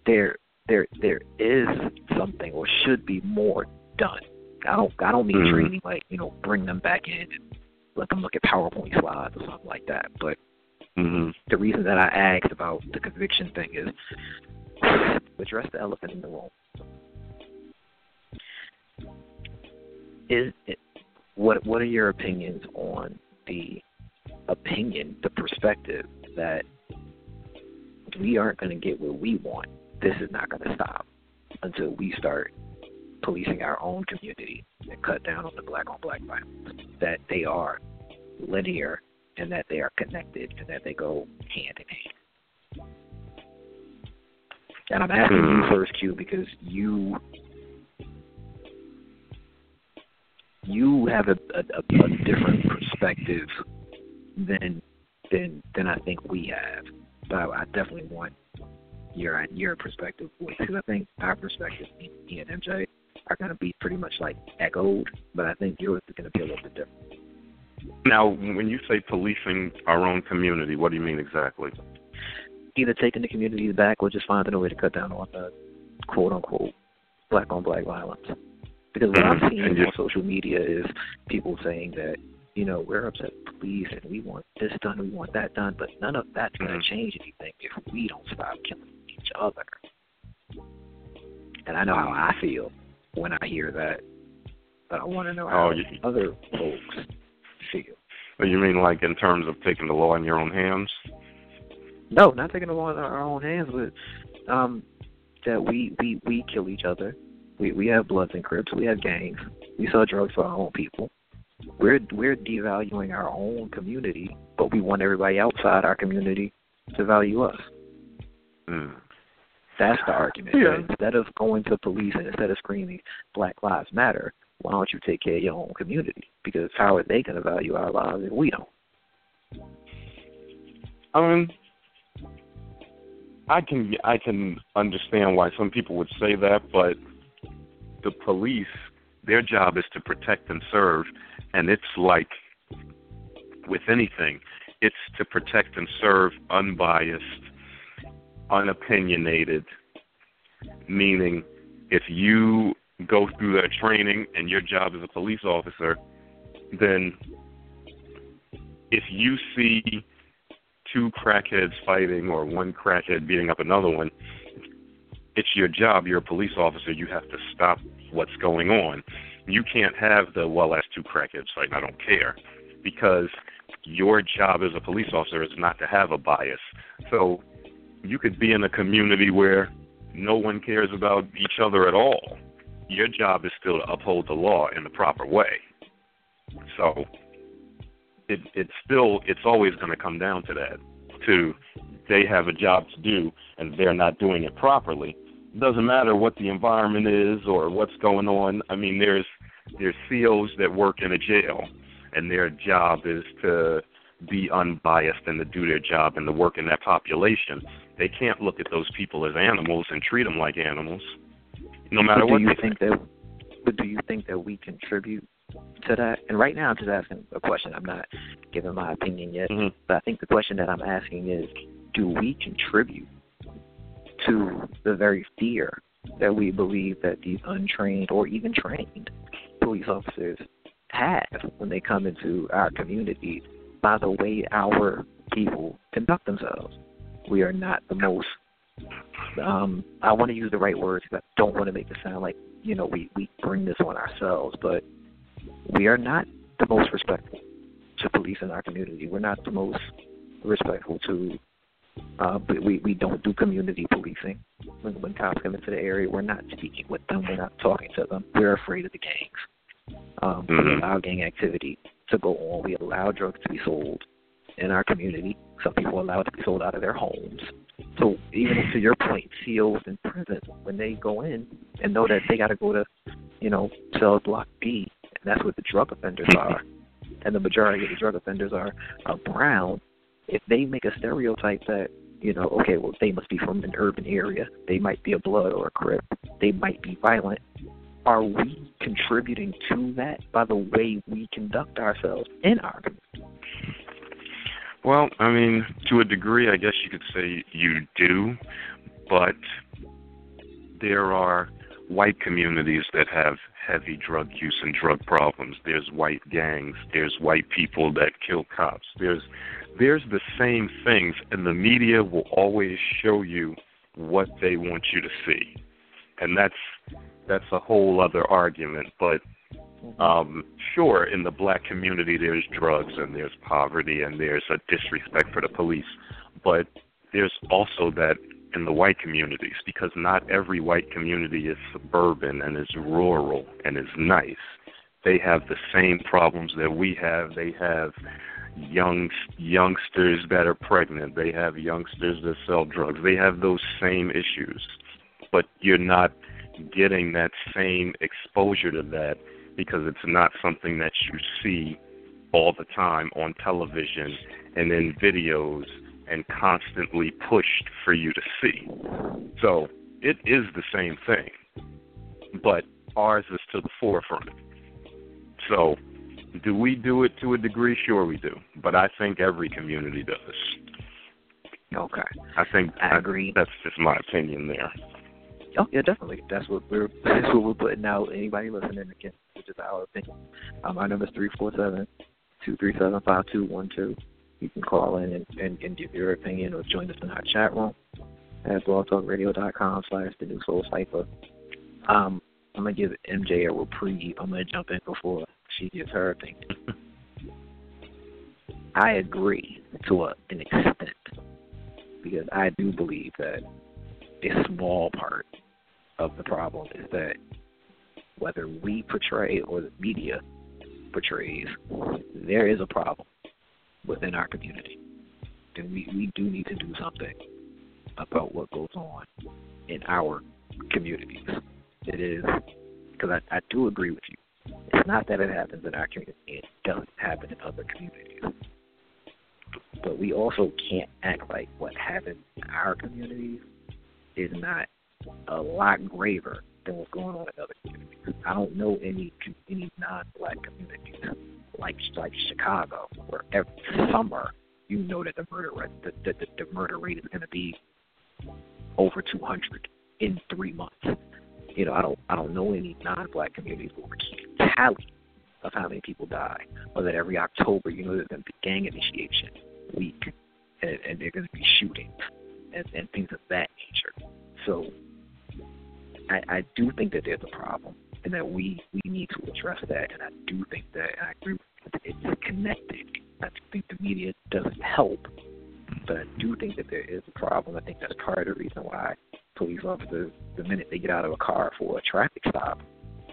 there there there is something or should be more done. I don't I don't mean mm-hmm. training like you know bring them back in and let them look at PowerPoint slides or something like that. But mm-hmm. the reason that I asked about the conviction thing is to address the elephant in the room. Is it, what what are your opinions on the opinion, the perspective that we aren't going to get what we want. This is not going to stop until we start policing our own community and cut down on the black on black violence. That they are linear and that they are connected and that they go hand in hand. And I'm asking you hmm. first, Q, because you you have a, a, a different perspective than than than I think we have. But I, I definitely want your your perspective because I think our perspective, me and MJ, are going to be pretty much like echoed, but I think yours is going to be a little bit different. Now, when you say policing our own community, what do you mean exactly? Either taking the communities back or just finding a way to cut down on the quote unquote black on black violence. Because what mm-hmm. I'm seeing on social media is people saying that you know, we're upset with police and we want this done, we want that done, but none of that's going to mm-hmm. change anything if we don't stop killing each other. And I know how I feel when I hear that, but I want to know how oh, you, other folks feel. Well, You mean like in terms of taking the law in your own hands? No, not taking the law in our own hands, but um, that we we we kill each other. We we have Bloods and Crips. We have gangs. We sell drugs for our own people we're we're devaluing our own community, but we want everybody outside our community to value us. Mm. That's the argument. Yeah. Instead of going to police and instead of screaming Black Lives Matter, why don't you take care of your own community? Because how are they going to value our lives if we don't? I mean, I can I can understand why some people would say that, but the police, their job is to protect and serve, and it's like with anything, it's to protect and serve unbiased, unopinionated. Meaning, if you go through that training and your job is a police officer, then if you see two crackheads fighting or one crackhead beating up another one, it's your job. You're a police officer. You have to stop what's going on. You can't have the well, that's two crackheads fighting. I don't care, because your job as a police officer is not to have a bias. So you could be in a community where no one cares about each other at all. Your job is still to uphold the law in the proper way. So it it's still it's always going to come down to that. To they have a job to do and they're not doing it properly. It doesn't matter what the environment is or what's going on. I mean, there's there's COs that work in a jail, and their job is to be unbiased and to do their job and to work in that population. They can't look at those people as animals and treat them like animals, no matter but what. Do you they think that? But do you think that we contribute to that? And right now, I'm just asking a question. I'm not giving my opinion yet, mm-hmm. but I think the question that I'm asking is, do we contribute to the very fear that we believe that these untrained or even trained police officers have when they come into our community by the way our people conduct themselves. We are not the most um I want to use the right words but I don't want to make it sound like, you know, we, we bring this on ourselves, but we are not the most respectful to police in our community. We're not the most respectful to uh, but we, we don't do community policing. When, when cops come into the area, we're not speaking with them. We're not talking to them. We're afraid of the gangs. Um, mm-hmm. We allow gang activity to go on. We allow drugs to be sold in our community. Some people allow it to be sold out of their homes. So even to your point, COs in prison, when they go in and know that they got to go to, you know, cell block B, and that's where the drug offenders are, and the majority of the drug offenders are, are brown, if they make a stereotype that you know, okay, well, they must be from an urban area. They might be a blood or a crip. They might be violent. Are we contributing to that by the way we conduct ourselves in our community? Well, I mean, to a degree, I guess you could say you do, but there are white communities that have heavy drug use and drug problems. There's white gangs. There's white people that kill cops. There's there's the same things, and the media will always show you what they want you to see, and that's that's a whole other argument. But um, sure, in the black community, there's drugs and there's poverty and there's a disrespect for the police, but there's also that in the white communities because not every white community is suburban and is rural and is nice. They have the same problems that we have. They have young youngsters that are pregnant. They have youngsters that sell drugs. They have those same issues, but you're not getting that same exposure to that because it's not something that you see all the time on television and in videos and constantly pushed for you to see. So it is the same thing, but ours is to the forefront. So do we do it to a degree? Sure, we do. But I think every community does. Okay. I think I agree. that's just my opinion there. Oh yeah, definitely. That's what we're that's what we're putting out. Anybody listening again, which is our opinion. Um, our number is three four seven two three seven five two one two. You can call in and, and, and give your opinion or join us in our chat room at blogtalkradio.com slash the new soul cipher. Um, I'm gonna give MJ a reprieve. I'm gonna jump in before she gives her opinion. I agree to a, an extent because I do believe that a small part of the problem is that whether we portray or the media portrays, there is a problem within our community. And we, we do need to do something about what goes on in our communities. It is, because I, I do agree with you. It's not that it happens in our community, it doesn't happen in other communities. But we also can't act like what happens in our communities is not a lot graver than what's going on in other communities. I don't know any any non-black communities like like Chicago, where every summer you know that the murder rate the, the, the, the murder rate is going to be over 200 in three months. You know, I don't I don't know any non-black communities where we're keeping tally of how many people die, or that every October you know there's going to be gang initiation week, and, and they're going to be shootings and, and things of that nature. So I, I do think that there's a problem and that we, we need to address that. And I do think that I agree it's connected. I think the media doesn't help, but I do think that there is a problem. I think that's part of the reason why police officers, the minute they get out of a car for a traffic stop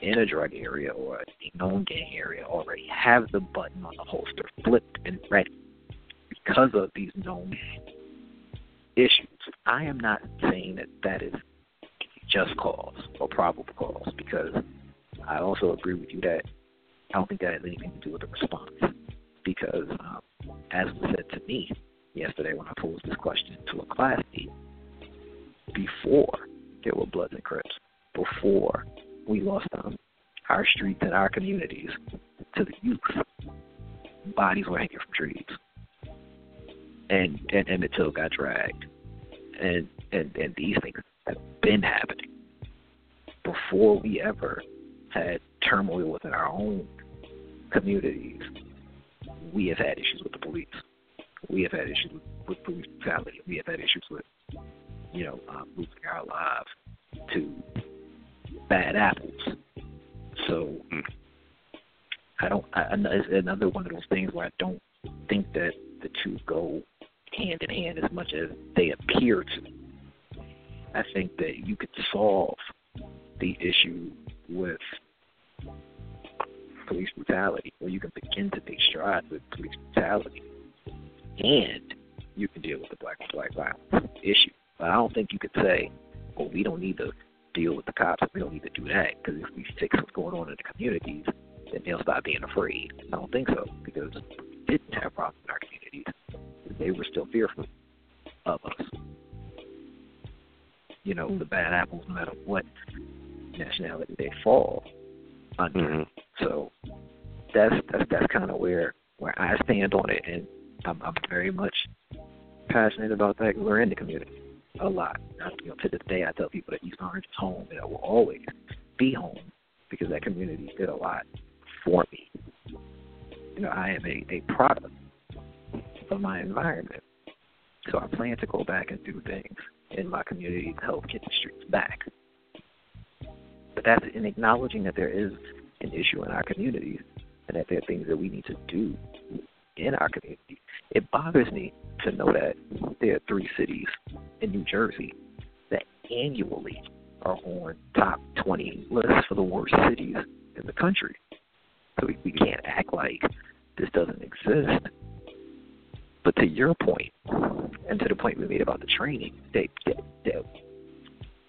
in a drug area or a known gang area, already have the button on the holster flipped and ready because of these known issues. I am not saying that that is just cause or probable cause because I also agree with you that I don't think that has anything to do with the response. Because, um, as was said to me yesterday when I posed this question to a classmate, before there were Bloods and Crips, before we lost um, our streets and our communities to the youth, bodies were hanging from trees, and and Emmett Till got dragged, and and and these things have been happening before we ever had turmoil within our own communities. We have had issues with the police. We have had issues with, police brutality. We have had issues with, you know, um, losing our lives to bad apples. So I don't. I, it's another one of those things where I don't think that the two go hand in hand as much as they appear to. I think that you could solve the issue with police brutality, or you can begin to take strides with police brutality, and you can deal with the black black violence issue. But I don't think you could say, well, we don't need to deal with the cops. We don't need to do that because if we fix what's going on in the communities, then they'll stop being afraid. I don't think so because we didn't have problems in our communities. They were still fearful of us. You know, the bad apples, no matter what nationality they fall under. Mm-hmm. So that's that's that's kind of where where I stand on it, and I'm, I'm very much passionate about that. We're in the community a lot. You know, to this day, I tell people that East Orange is home, and it will always be home because that community did a lot for me. You know, I am a, a product of my environment, so I plan to go back and do things in my community to help get the streets back. But that's in acknowledging that there is an issue in our communities and that there are things that we need to do in our community. It bothers me to know that there are three cities in New Jersey that annually are on top 20 lists for the worst cities in the country. So we, we can't act like this doesn't exist. But to your point, and to the point we made about the training, they, they, they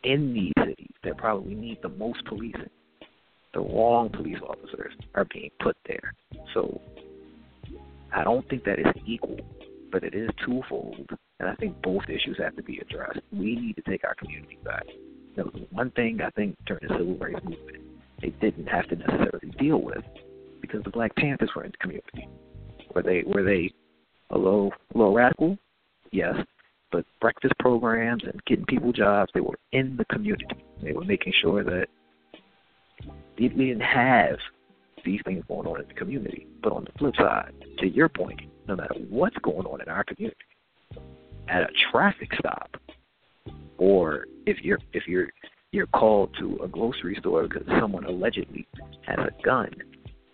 in these cities that probably need the most policing, the wrong police officers are being put there. So I don't think that is equal, but it is twofold. And I think both issues have to be addressed. We need to take our community back. That was one thing I think during the civil rights movement they didn't have to necessarily deal with because the Black Panthers were in the community. Were they were they a little a little radical? Yes but breakfast programs and getting people jobs, they were in the community. They were making sure that we didn't have these things going on in the community. But on the flip side, to your point, no matter what's going on in our community, at a traffic stop, or if you're if you're you're called to a grocery store because someone allegedly has a gun,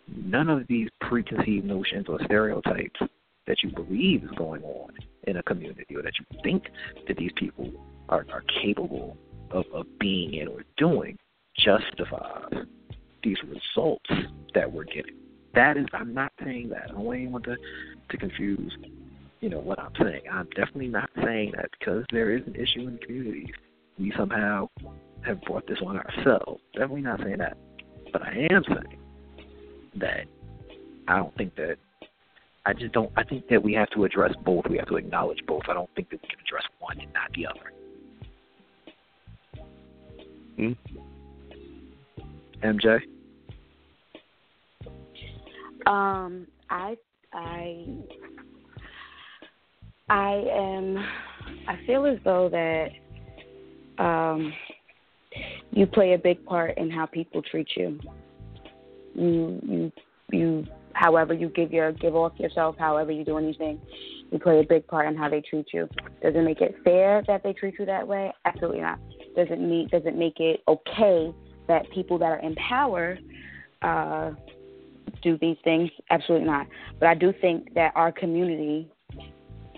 none of these preconceived notions or stereotypes that you believe is going on in a community or that you think that these people are, are capable of, of being in or doing justifies these results that we're getting. That is, I'm not saying that. I don't want anyone to, to confuse, you know, what I'm saying. I'm definitely not saying that because there is an issue in the communities, we somehow have brought this on ourselves. Definitely not saying that. But I am saying that I don't think that I just don't. I think that we have to address both. We have to acknowledge both. I don't think that we can address one and not the other. Hmm? MJ. Um, I I I am. I feel as though that um, you play a big part in how people treat you. You you you. However, you give your give off yourself. However, you do anything, you play a big part in how they treat you. Does it make it fair that they treat you that way? Absolutely not. Does it meet? Does it make it okay that people that are in power uh, do these things? Absolutely not. But I do think that our community,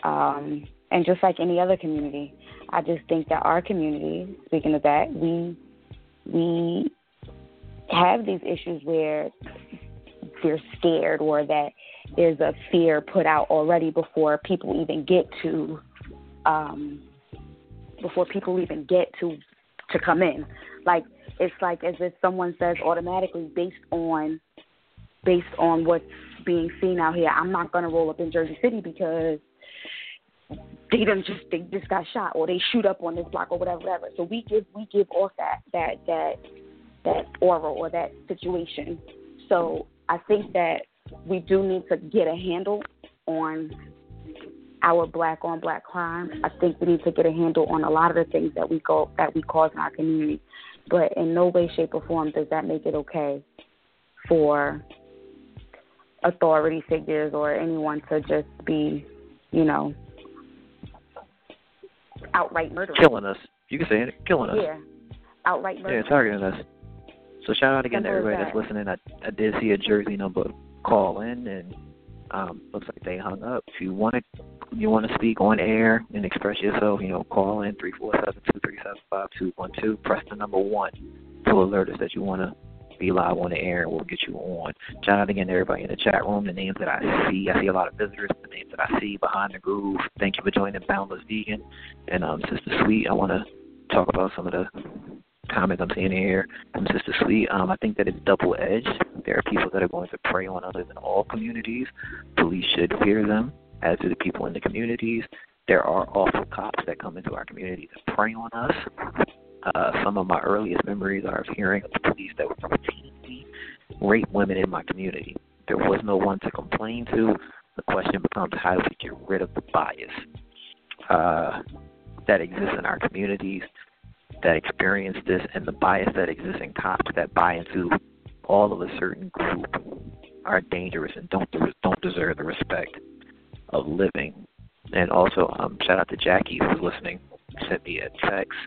um, and just like any other community, I just think that our community, speaking of that, we we have these issues where they're scared or that there's a fear put out already before people even get to um, before people even get to to come in. Like it's like as if someone says automatically based on based on what's being seen out here, I'm not gonna roll up in Jersey City because they done just they just got shot or they shoot up on this block or whatever, whatever. So we give we give off that that that that aura or that situation. So I think that we do need to get a handle on our black on black crime. I think we need to get a handle on a lot of the things that we go that we cause in our community. But in no way, shape, or form does that make it okay for authority figures or anyone to just be, you know, outright murdering. Killing us. You can say it. Killing us. Yeah. Outright murder. Yeah, targeting us. So shout out again to everybody that's listening. I, I did see a Jersey number call in, and um, looks like they hung up. If you want to, you want to speak on air and express yourself, you know, call in three four seven two three seven five two one two. Press the number one to alert us that you want to be live on the air, and we'll get you on. Shout out again to everybody in the chat room. The names that I see, I see a lot of visitors. The names that I see behind the groove. Thank you for joining Boundless Vegan and um, Sister Sweet. I want to talk about some of the comments I'm seeing here from Sister Sweet. Um, I think that it's double edged. There are people that are going to prey on others in all communities. Police should fear them, as do the people in the communities. There are awful cops that come into our communities and prey on us. Uh, some of my earliest memories are of hearing of police that would routinely rape women in my community. There was no one to complain to. The question becomes how do we get rid of the bias uh, that exists in our communities? That experience this and the bias that exists in cops that buy into all of a certain group are dangerous and don't don't deserve the respect of living. And also, um, shout out to Jackie who's listening. Sent me a text.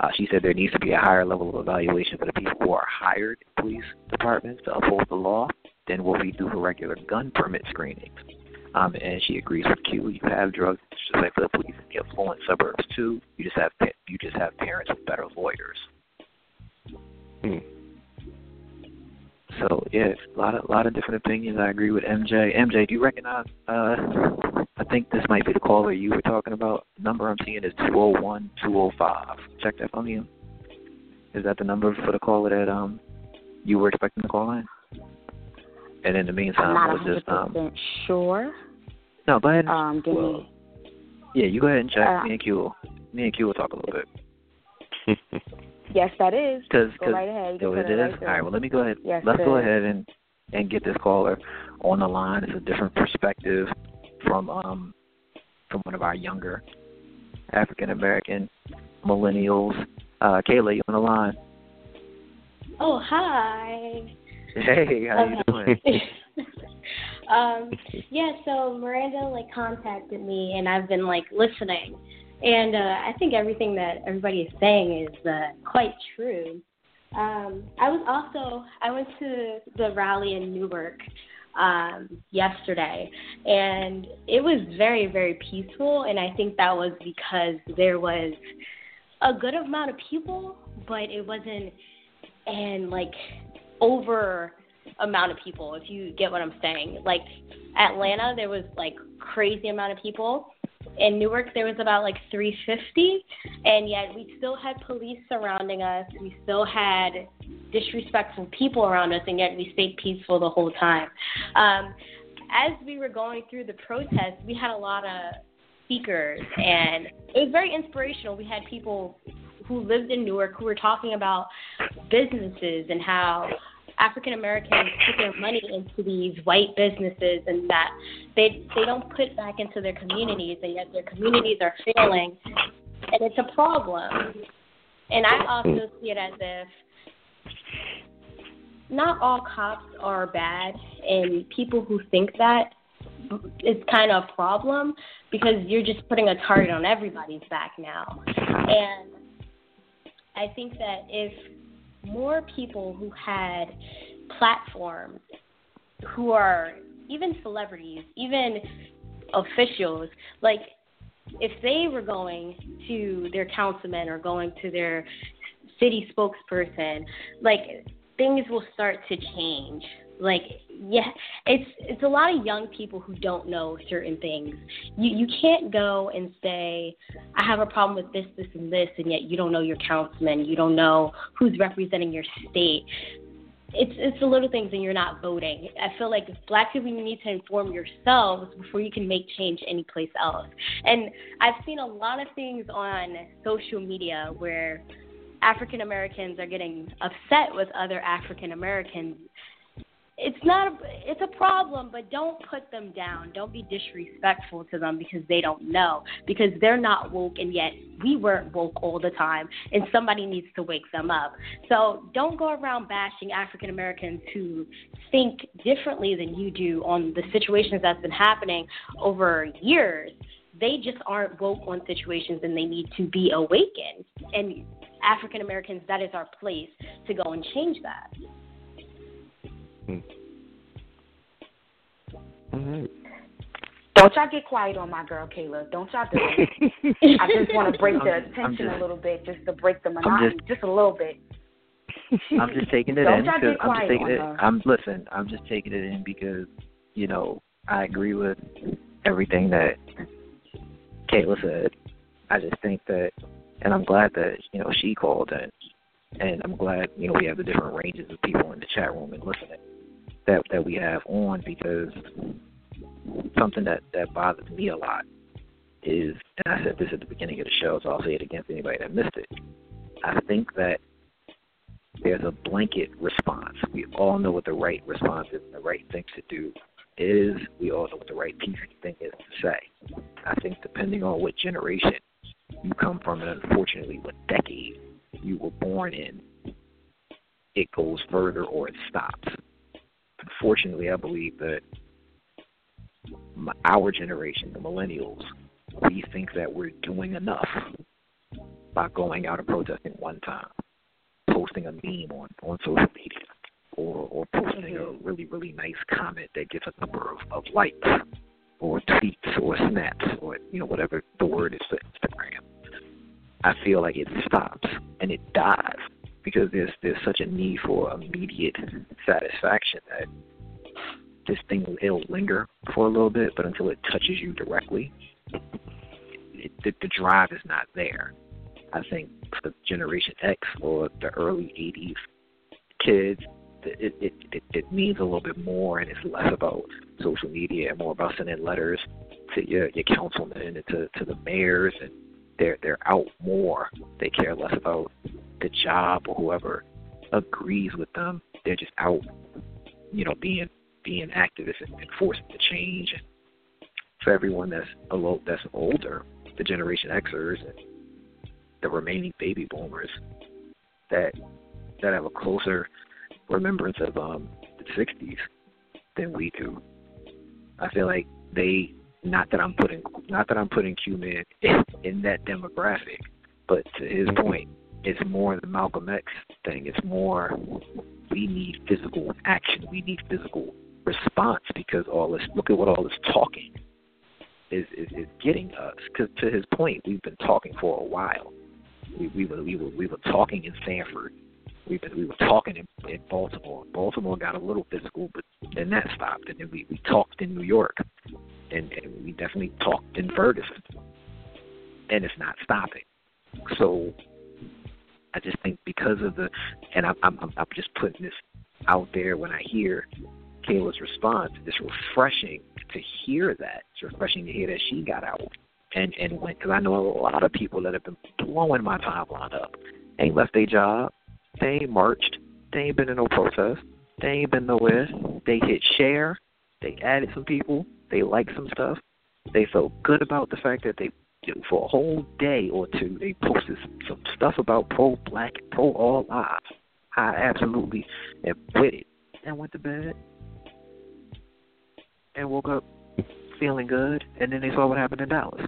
Uh, she said there needs to be a higher level of evaluation for the people who are hired in police departments to uphold the law than what we do for regular gun permit screenings. Um, and she agrees with Q. You have drugs, just like for the police in the affluent suburbs too. You just have you just have parents with better lawyers. Hmm. So yeah, a lot of lot of different opinions. I agree with MJ. MJ, do you recognize? Uh, I think this might be the caller you were talking about. The number I'm seeing is two zero one two zero five. Check that for me. Is that the number for the caller that um you were expecting to call in? And in the I'm meantime, not let's just um 100% sure. no, go ahead. and- Um, give well, me. yeah, you go ahead and check. Uh, me and Q, will, me and Q will talk a little bit. Yes, that is. Cause, Go 'cause- right ahead. You Oh, can it it is. right All Well, let me go ahead. Yes, Let's go is. ahead and and get this caller on the line. It's a different perspective from um from one of our younger African American millennials. Uh, Kayla, you on the line? Oh, hi. Hey, how you doing? um, yeah, so Miranda like contacted me, and I've been like listening, and uh, I think everything that everybody is saying is uh, quite true. Um, I was also I went to the rally in Newark um, yesterday, and it was very very peaceful, and I think that was because there was a good amount of people, but it wasn't and like over amount of people if you get what i'm saying. Like atlanta there was like crazy amount of people. In newark there was about like 350 and yet we still had police surrounding us. We still had disrespectful people around us and yet we stayed peaceful the whole time. Um as we were going through the protest we had a lot of speakers, and it was very inspirational. We had people who lived in Newark who were talking about businesses and how African Americans put their money into these white businesses and that they they don't put back into their communities and yet their communities are failing and it's a problem. And I also mm. see it as if not all cops are bad and people who think that it's kind of a problem because you're just putting a target on everybody's back now. And I think that if more people who had platforms, who are even celebrities, even officials, like if they were going to their councilman or going to their city spokesperson, like things will start to change. Like yeah, it's it's a lot of young people who don't know certain things. You you can't go and say I have a problem with this this and this and yet you don't know your councilman, you don't know who's representing your state. It's it's the little things and you're not voting. I feel like black people you need to inform yourselves before you can make change anyplace else. And I've seen a lot of things on social media where African Americans are getting upset with other African Americans it's not a, it's a problem but don't put them down. Don't be disrespectful to them because they don't know because they're not woke and yet we weren't woke all the time and somebody needs to wake them up. So don't go around bashing african americans who think differently than you do on the situations that's been happening over years. They just aren't woke on situations and they need to be awakened. And african americans that is our place to go and change that Mm. Don't y'all get quiet on my girl Kayla. Don't y'all do it. I just want to break the attention just, a little bit, just to break the monotony, just, just, a little bit. I'm just taking it Don't in because I'm just taking it. Her. I'm listen. I'm just taking it in because you know I agree with everything that Kayla said. I just think that, and I'm glad that you know she called and and I'm glad you know we have the different ranges of people in the chat room and listening that that we have on because something that that bothers me a lot is, and I said this at the beginning of the show, so I'll say it again for anybody that missed it. I think that there's a blanket response. We all know what the right response is and the right thing to do is. We all know what the right piece thing is to say. I think depending on what generation you come from, and unfortunately what decade you were born in, it goes further or it stops unfortunately, I believe that our generation, the millennials, we think that we're doing enough by going out and protesting one time, posting a meme on, on social media, or, or posting a really, really nice comment that gets a number of, of likes, or tweets, or snaps, or you know whatever the word is for Instagram. I feel like it stops and it dies because there's there's such a need for immediate satisfaction that this thing it'll linger for a little bit, but until it touches you directly, it, the, the drive is not there. I think for Generation X or the early '80s kids, it, it it it means a little bit more, and it's less about social media and more about sending letters to your your councilmen and to to the mayors, and they're they're out more. They care less about the job or whoever agrees with them. They're just out, you know, being being activists and enforcing the change. For everyone that's a little that's older, the Generation Xers and the remaining baby boomers that that have a closer remembrance of um, the '60s than we do. I feel like they not that I'm putting not that I'm putting Q-Man in, in that demographic, but to his point, it's more the Malcolm X thing. It's more we need physical action. We need physical response because all this look at what all this talking is is, is getting us. Because to his point, we've been talking for a while. We we were we were we were talking in Sanford. We've been we were talking in, in Baltimore. Baltimore got a little physical, but then that stopped, and then we we talked in New York, and and we definitely talked in Ferguson, and it's not stopping. So I just think because of the, and I'm I'm, I'm just putting this out there when I hear Kayla's response. It's refreshing to hear that. It's refreshing to hear that she got out and and went because I know a lot of people that have been blowing my timeline up. Ain't left their job. They ain't marched. They ain't been in no protest. They ain't been nowhere. They hit share. They added some people. They liked some stuff. They felt good about the fact that they for a whole day or two they posted some stuff about pro black, pro all lives. I absolutely am with it and went to bed and woke up feeling good, and then they saw what happened in Dallas.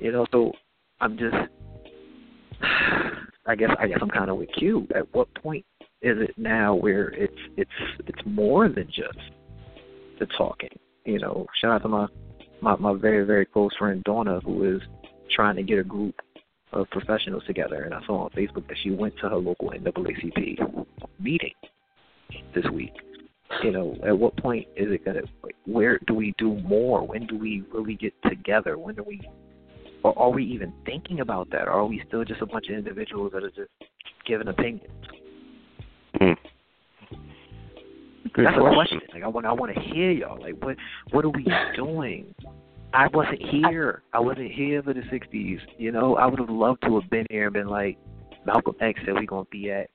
You know, so I'm just, I guess, I guess I'm kind of with Q. At what point is it now where it's it's it's more than just the talking? You know, shout out to my my my very very close friend Donna, who is trying to get a group of professionals together, and I saw on Facebook that she went to her local NAACP meeting this week you know, at what point is it gonna? Where do we do more? When do we really get together? When do we? Or are we even thinking about that? Or are we still just a bunch of individuals that are just giving opinions? Hmm. Good That's question. a question. Like I want, I want to hear y'all. Like, what, what are we doing? I wasn't here. I wasn't here for the '60s. You know, I would have loved to have been here and been like, Malcolm X said we're gonna be at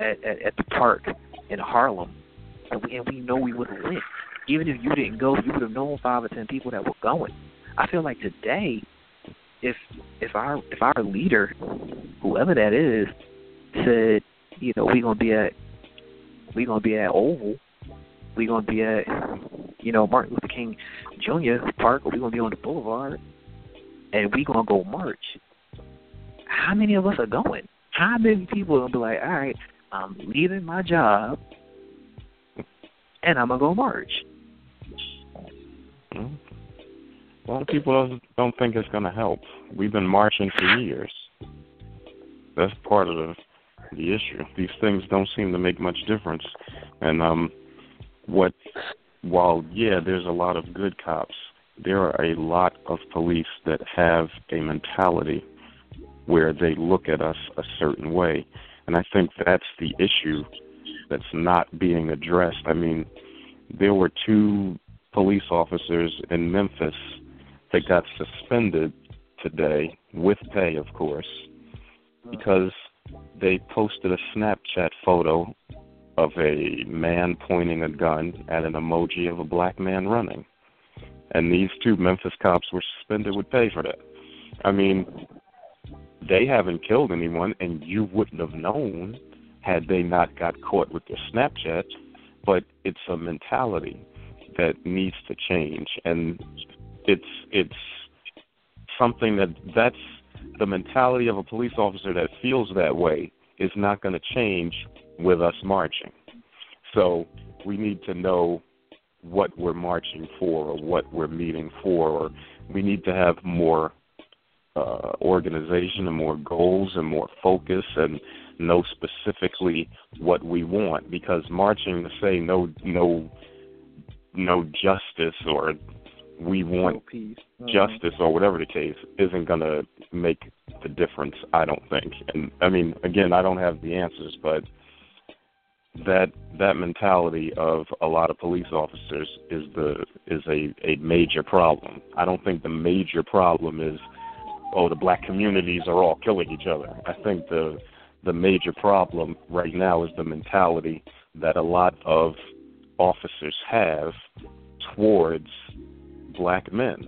at at, at the park in Harlem and we, and we know we would have went. Even if you didn't go, you would have known five or ten people that were going. I feel like today, if if our if our leader, whoever that is, said, you know, we're gonna be at we gonna be at Oval, we're gonna be at you know Martin Luther King Jr. Park, or we gonna be on the Boulevard, and we're gonna go march. How many of us are going? How many people are gonna be like, all right, I'm leaving my job and I'm gonna go march. Hmm. Well, people don't think it's to help. We've been marching for years. That's part of the the issue. These things don't seem to make much difference. And um, what, while yeah, there's a lot of good cops, there are a lot of police that have a mentality where they look at us a certain way, and I think that's the issue that's not being addressed. I mean, there were two police officers in Memphis that got suspended today with pay, of course, because they posted a Snapchat photo of a man pointing a gun at an emoji of a black man running. And these two Memphis cops were suspended with pay for that. I mean, they haven't killed anyone, and you wouldn't have known had they not got caught with their Snapchat, but it's a mentality that needs to change, and it's it's something that that's the mentality of a police officer that feels that way is not going to change with us marching. So we need to know what we're marching for or what we're meeting for, or we need to have more uh, organization and more goals and more focus and know specifically what we want because marching to say no no no justice or we want mm-hmm. justice or whatever the case isn't going to make the difference i don't think. And i mean again i don't have the answers but that that mentality of a lot of police officers is the is a a major problem. I don't think the major problem is oh the black communities are all killing each other. I think the the major problem right now is the mentality that a lot of officers have towards black men.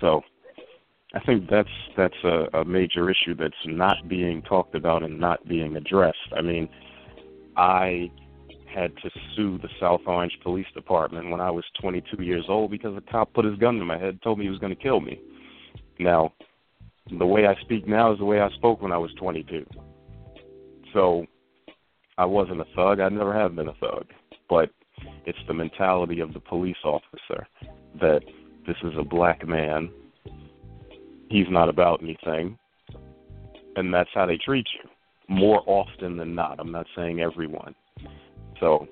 So I think that's that's a, a major issue that's not being talked about and not being addressed. I mean, I had to sue the South Orange Police Department when I was 22 years old because a cop put his gun to my head, told me he was going to kill me. Now, the way I speak now is the way I spoke when I was 22. So I wasn't a thug. I never have been a thug. But it's the mentality of the police officer that this is a black man. He's not about anything. And that's how they treat you more often than not. I'm not saying everyone. So,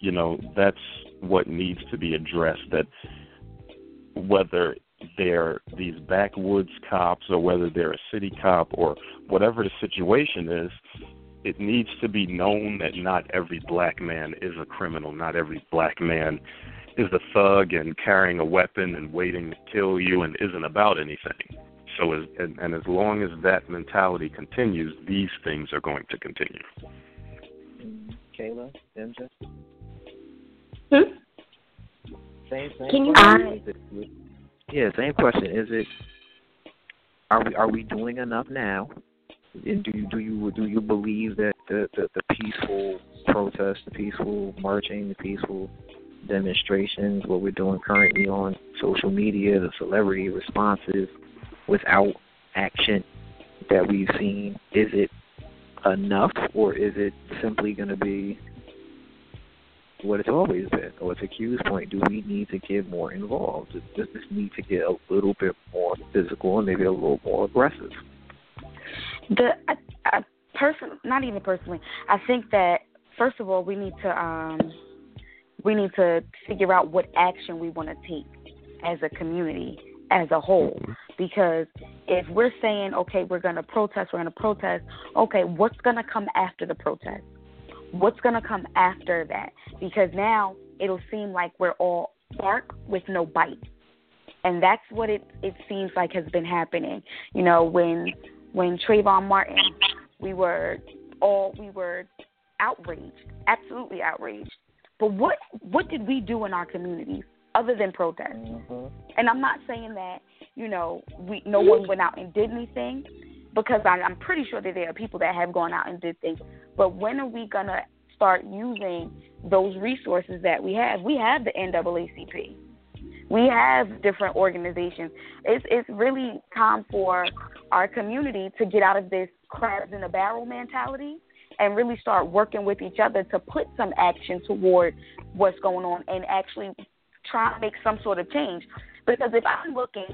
you know, that's what needs to be addressed that whether they're these backwoods cops or whether they're a city cop or whatever the situation is, it needs to be known that not every black man is a criminal. Not every black man is a thug and carrying a weapon and waiting to kill you and isn't about anything. So, as, and, and as long as that mentality continues, these things are going to continue. Kayla, MJ. Hmm? Same, same Can you question. Yeah, same question. Is it are we are we doing enough now? And do you do you do you believe that the, the, the peaceful protest, the peaceful marching, the peaceful demonstrations, what we're doing currently on social media, the celebrity responses without action that we've seen, is it enough or is it simply going to be what it's always been, or a Q's point. Do we need to get more involved? Does this need to get a little bit more physical and maybe a little more aggressive? The I, I person, not even personally, I think that first of all we need to um we need to figure out what action we want to take as a community as a whole because if we're saying okay we're going to protest we're going to protest okay what's going to come after the protest what's going to come after that? Because now it'll seem like we're all bark with no bite. And that's what it it seems like has been happening. You know, when when Trayvon Martin, we were all we were outraged, absolutely outraged. But what what did we do in our communities other than protest? Mm-hmm. And I'm not saying that you know we no one went out and did anything, because I, I'm pretty sure that there are people that have gone out and did things. But when are we gonna start using those resources that we have? We have the NAACP. We have different organizations. It's it's really time for our community to get out of this crabs in a barrel mentality and really start working with each other to put some action toward what's going on and actually try to make some sort of change. Because if I'm looking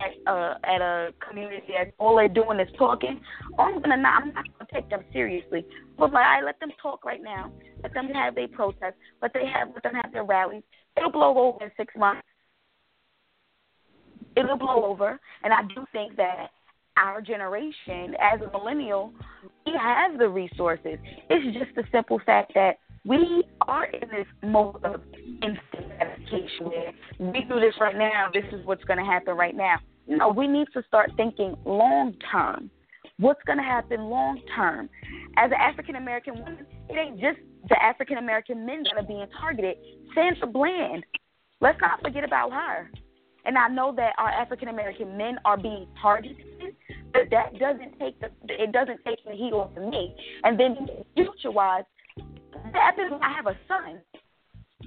at uh, at a community that all they're doing is talking, I'm gonna not I'm not gonna take them seriously. But like I let them talk right now, let them have their protests, let they have let them have their rallies. It'll blow over in six months. It'll blow over, and I do think that our generation, as a millennial, we have the resources. It's just the simple fact that we are in this mode of instant gratification we do this right now, this is what's going to happen right now. No, we need to start thinking long term. What's going to happen long term? As an African American woman, it ain't just the African American men that are being targeted. Sandra Bland, let's not forget about her. And I know that our African American men are being targeted, but that doesn't take the it doesn't take the heat off of me. And then future wise, I have a son.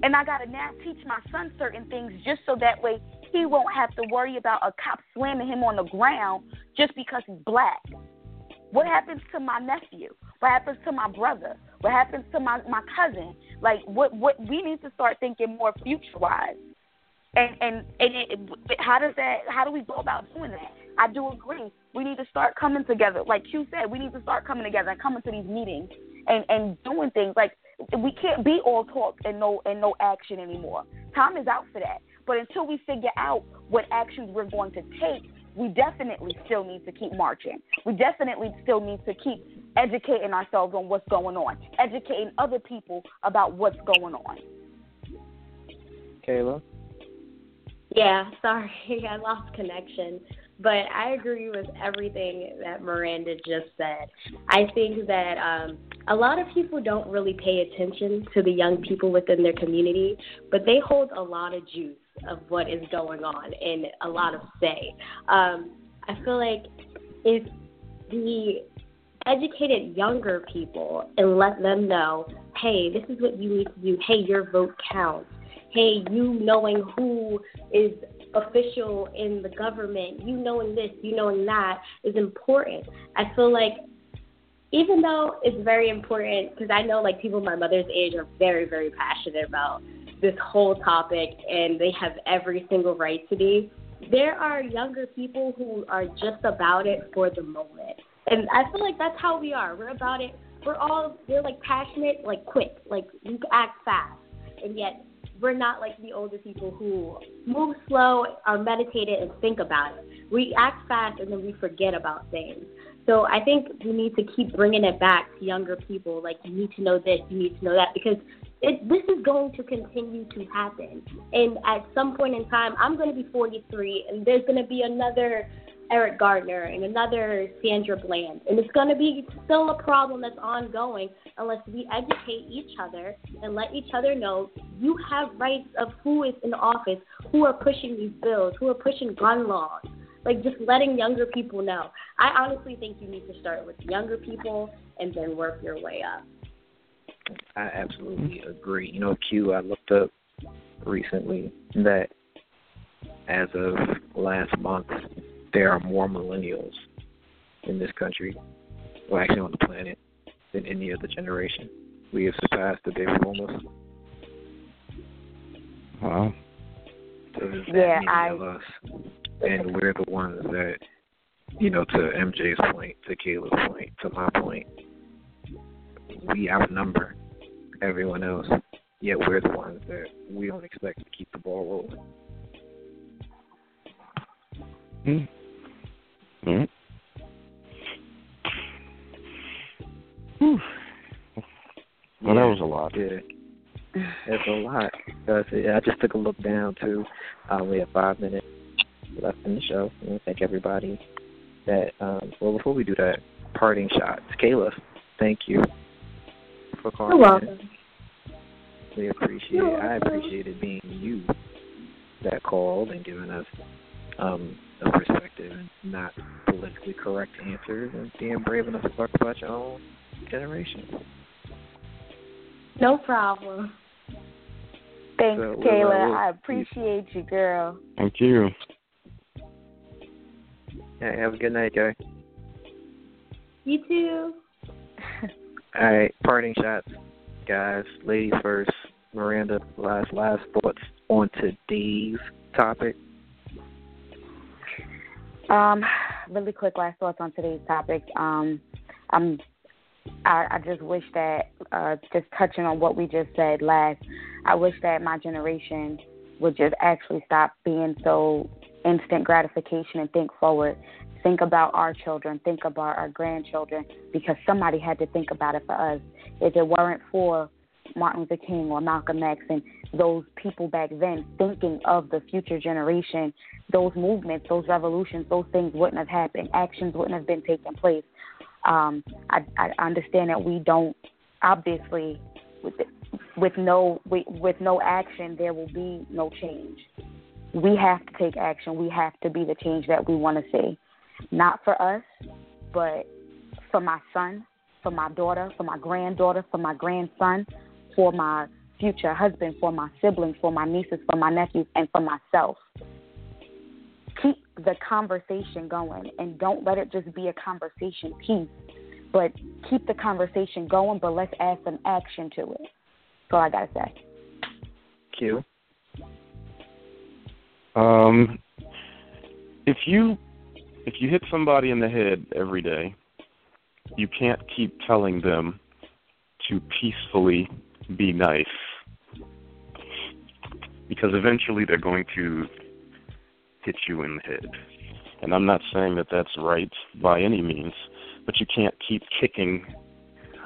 And I gotta now teach my son certain things just so that way he won't have to worry about a cop slamming him on the ground just because he's black. What happens to my nephew? What happens to my brother? What happens to my my cousin? Like what what we need to start thinking more future wise. And and and it, it, how does that? How do we go about doing that? I do agree. We need to start coming together. Like you said, we need to start coming together and coming to these meetings and and doing things. Like we can't be all talk and no and no action anymore. Time is out for that. But until we figure out what actions we're going to take, we definitely still need to keep marching. We definitely still need to keep educating ourselves on what's going on, educating other people about what's going on. Kayla? Yeah, sorry, I lost connection. But I agree with everything that Miranda just said. I think that um, a lot of people don't really pay attention to the young people within their community, but they hold a lot of juice of what is going on and a lot of say. Um, I feel like if the educated younger people and let them know, hey, this is what you need to do. Hey, your vote counts. Hey, you knowing who is official in the government, you knowing this, you knowing that is important. I feel like even though it's very important, because I know like people my mother's age are very, very passionate about this whole topic and they have every single right to be. There are younger people who are just about it for the moment. And I feel like that's how we are. We're about it. We're all, we're like passionate, like quick, like we act fast. And yet we're not like the older people who move slow, are meditated, and think about it. We act fast and then we forget about things. So I think we need to keep bringing it back to younger people. Like you need to know this, you need to know that, because it, this is going to continue to happen. And at some point in time, I'm going to be 43, and there's going to be another Eric Gardner and another Sandra Bland. And it's going to be still a problem that's ongoing unless we educate each other and let each other know you have rights of who is in office, who are pushing these bills, who are pushing gun laws. Like just letting younger people know. I honestly think you need to start with younger people and then work your way up. I absolutely agree. You know, Q, I looked up recently that as of last month, there are more millennials in this country, well, actually on the planet, than any other generation. We have surpassed the baby boomers. Wow. So that Yeah, many I- of us, and we're the ones that, you know, to MJ's point, to Kayla's point, to my point, we outnumber everyone else. Yet we're the ones that we don't expect to keep the ball rolling. Hmm. Hmm. Whew. Well, that was a lot. Yeah, it's a lot. Because I just took a look down too. uh, we have five minutes left in the show. I want to thank everybody that. Um, well, before we do that, parting shots. Kayla, thank you for calling. You're in. We appreciate. You're I welcome. appreciate it being you that called and giving us um, a perspective and not politically correct answers and being brave enough to talk about your own generation. No problem. Thanks, So, Kayla. we'll- I appreciate you, girl. Thank you. Hey, have a good night, guy. You too. All right, parting shots, guys. Ladies first. Miranda, last last thoughts on today's topic. Um, really quick last thoughts on today's topic. Um, I'm, I, I just wish that, uh, just touching on what we just said last, I wish that my generation would just actually stop being so instant gratification and think forward. Think about our children, think about our grandchildren, because somebody had to think about it for us. If it weren't for Martin Luther King or Malcolm X and those people back then thinking of the future generation, those movements, those revolutions, those things wouldn't have happened. Actions wouldn't have been taking place. Um, I, I understand that we don't obviously with with no with, with no action there will be no change. We have to take action. We have to be the change that we want to see, not for us, but for my son, for my daughter, for my granddaughter, for my grandson, for my future husband, for my siblings, for my nieces, for my nephews, and for myself. Keep the conversation going and don't let it just be a conversation piece, but keep the conversation going, but let's add some action to it. That's all I got to say. Q. Um, if you if you hit somebody in the head every day, you can't keep telling them to peacefully be nice because eventually they're going to hit you in the head. And I'm not saying that that's right by any means, but you can't keep kicking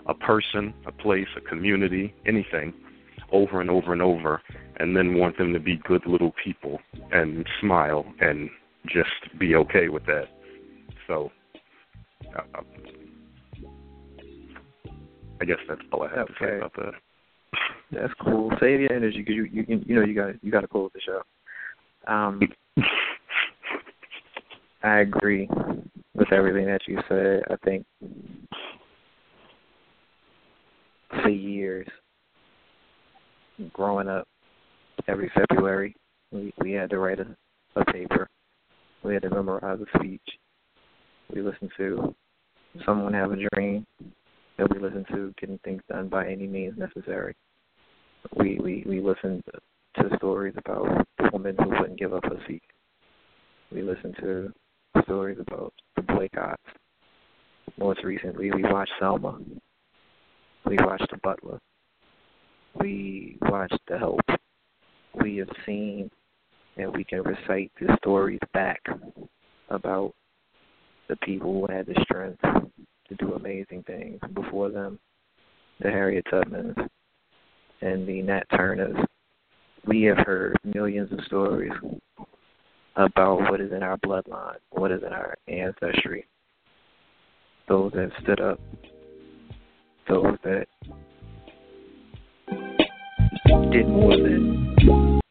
a person, a place, a community, anything over and over and over and then want them to be good little people and smile and just be okay with that. So, uh, I guess that's all I have to say about that. That's cool. Save your energy because you you can- you know you got you got to close the show. Um, I agree with everything that you said. I think for years, growing up, every February we we had to write a, a paper. We had to memorize a speech. We listened to someone have a dream that we listened to getting things done by any means necessary. We we we listened to stories about the woman who wouldn't give up her seat. We listened to stories about the boycotts. Most recently, we watched Selma. We watched The Butler. We watched The Help. We have seen and we can recite the stories back about the people who had the strength to do amazing things before them, the Harriet Tubmans, and the Nat Turners, we have heard millions of stories about what is in our bloodline, what is in our ancestry. Those that stood up, those that did more than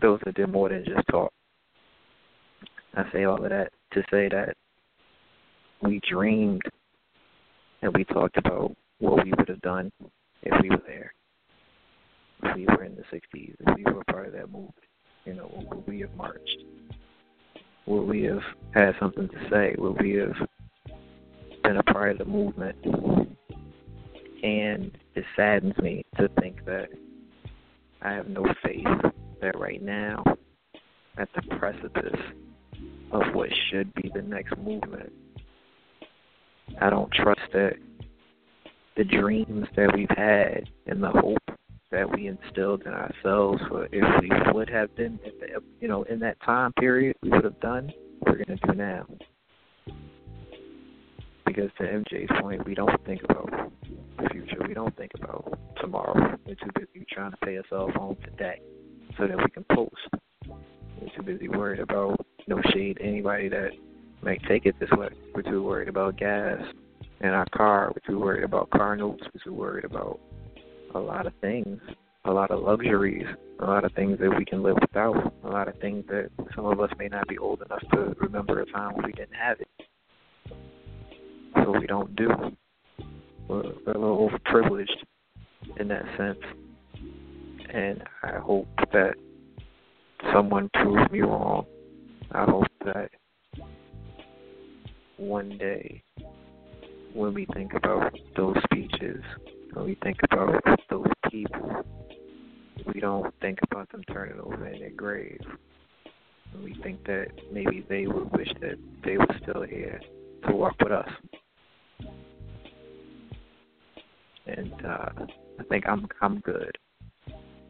those that did more than just talk. I say all of that to say that we dreamed and we talked about what we would have done if we were there. We were in the 60s, if we were part of that movement, you know, would we have marched? Would we have had something to say? Would we have been a part of the movement? And it saddens me to think that I have no faith that right now, at the precipice of what should be the next movement, I don't trust that the dreams that we've had and the hope that we instilled in ourselves for if we would have been you know in that time period we would have done we're going to do now. Because to MJ's point we don't think about the future we don't think about tomorrow. We're too busy trying to pay ourselves home today so that we can post. We're too busy worried about no shade anybody that might take it this way. We're too worried about gas in our car. We're too worried about car notes. We're too worried about a lot of things, a lot of luxuries, a lot of things that we can live without, a lot of things that some of us may not be old enough to remember a time when we didn't have it. So we don't do. We're, we're a little overprivileged in that sense. And I hope that someone proves me wrong. I hope that one day when we think about those speeches when we think about those people, we don't think about them turning over in their grave. We think that maybe they would wish that they were still here to walk with us. And uh, I think I'm I'm good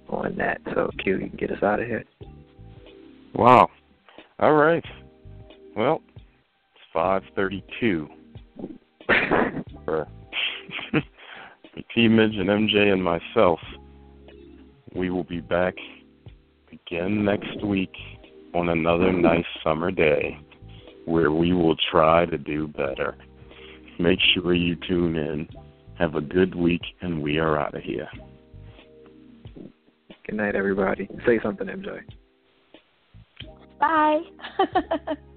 on that. So Q, you can get us out of here. Wow. All right. Well, it's five thirty-two. for T Midge and MJ and myself, we will be back again next week on another nice summer day where we will try to do better. Make sure you tune in. Have a good week, and we are out of here. Good night, everybody. Say something, MJ. Bye.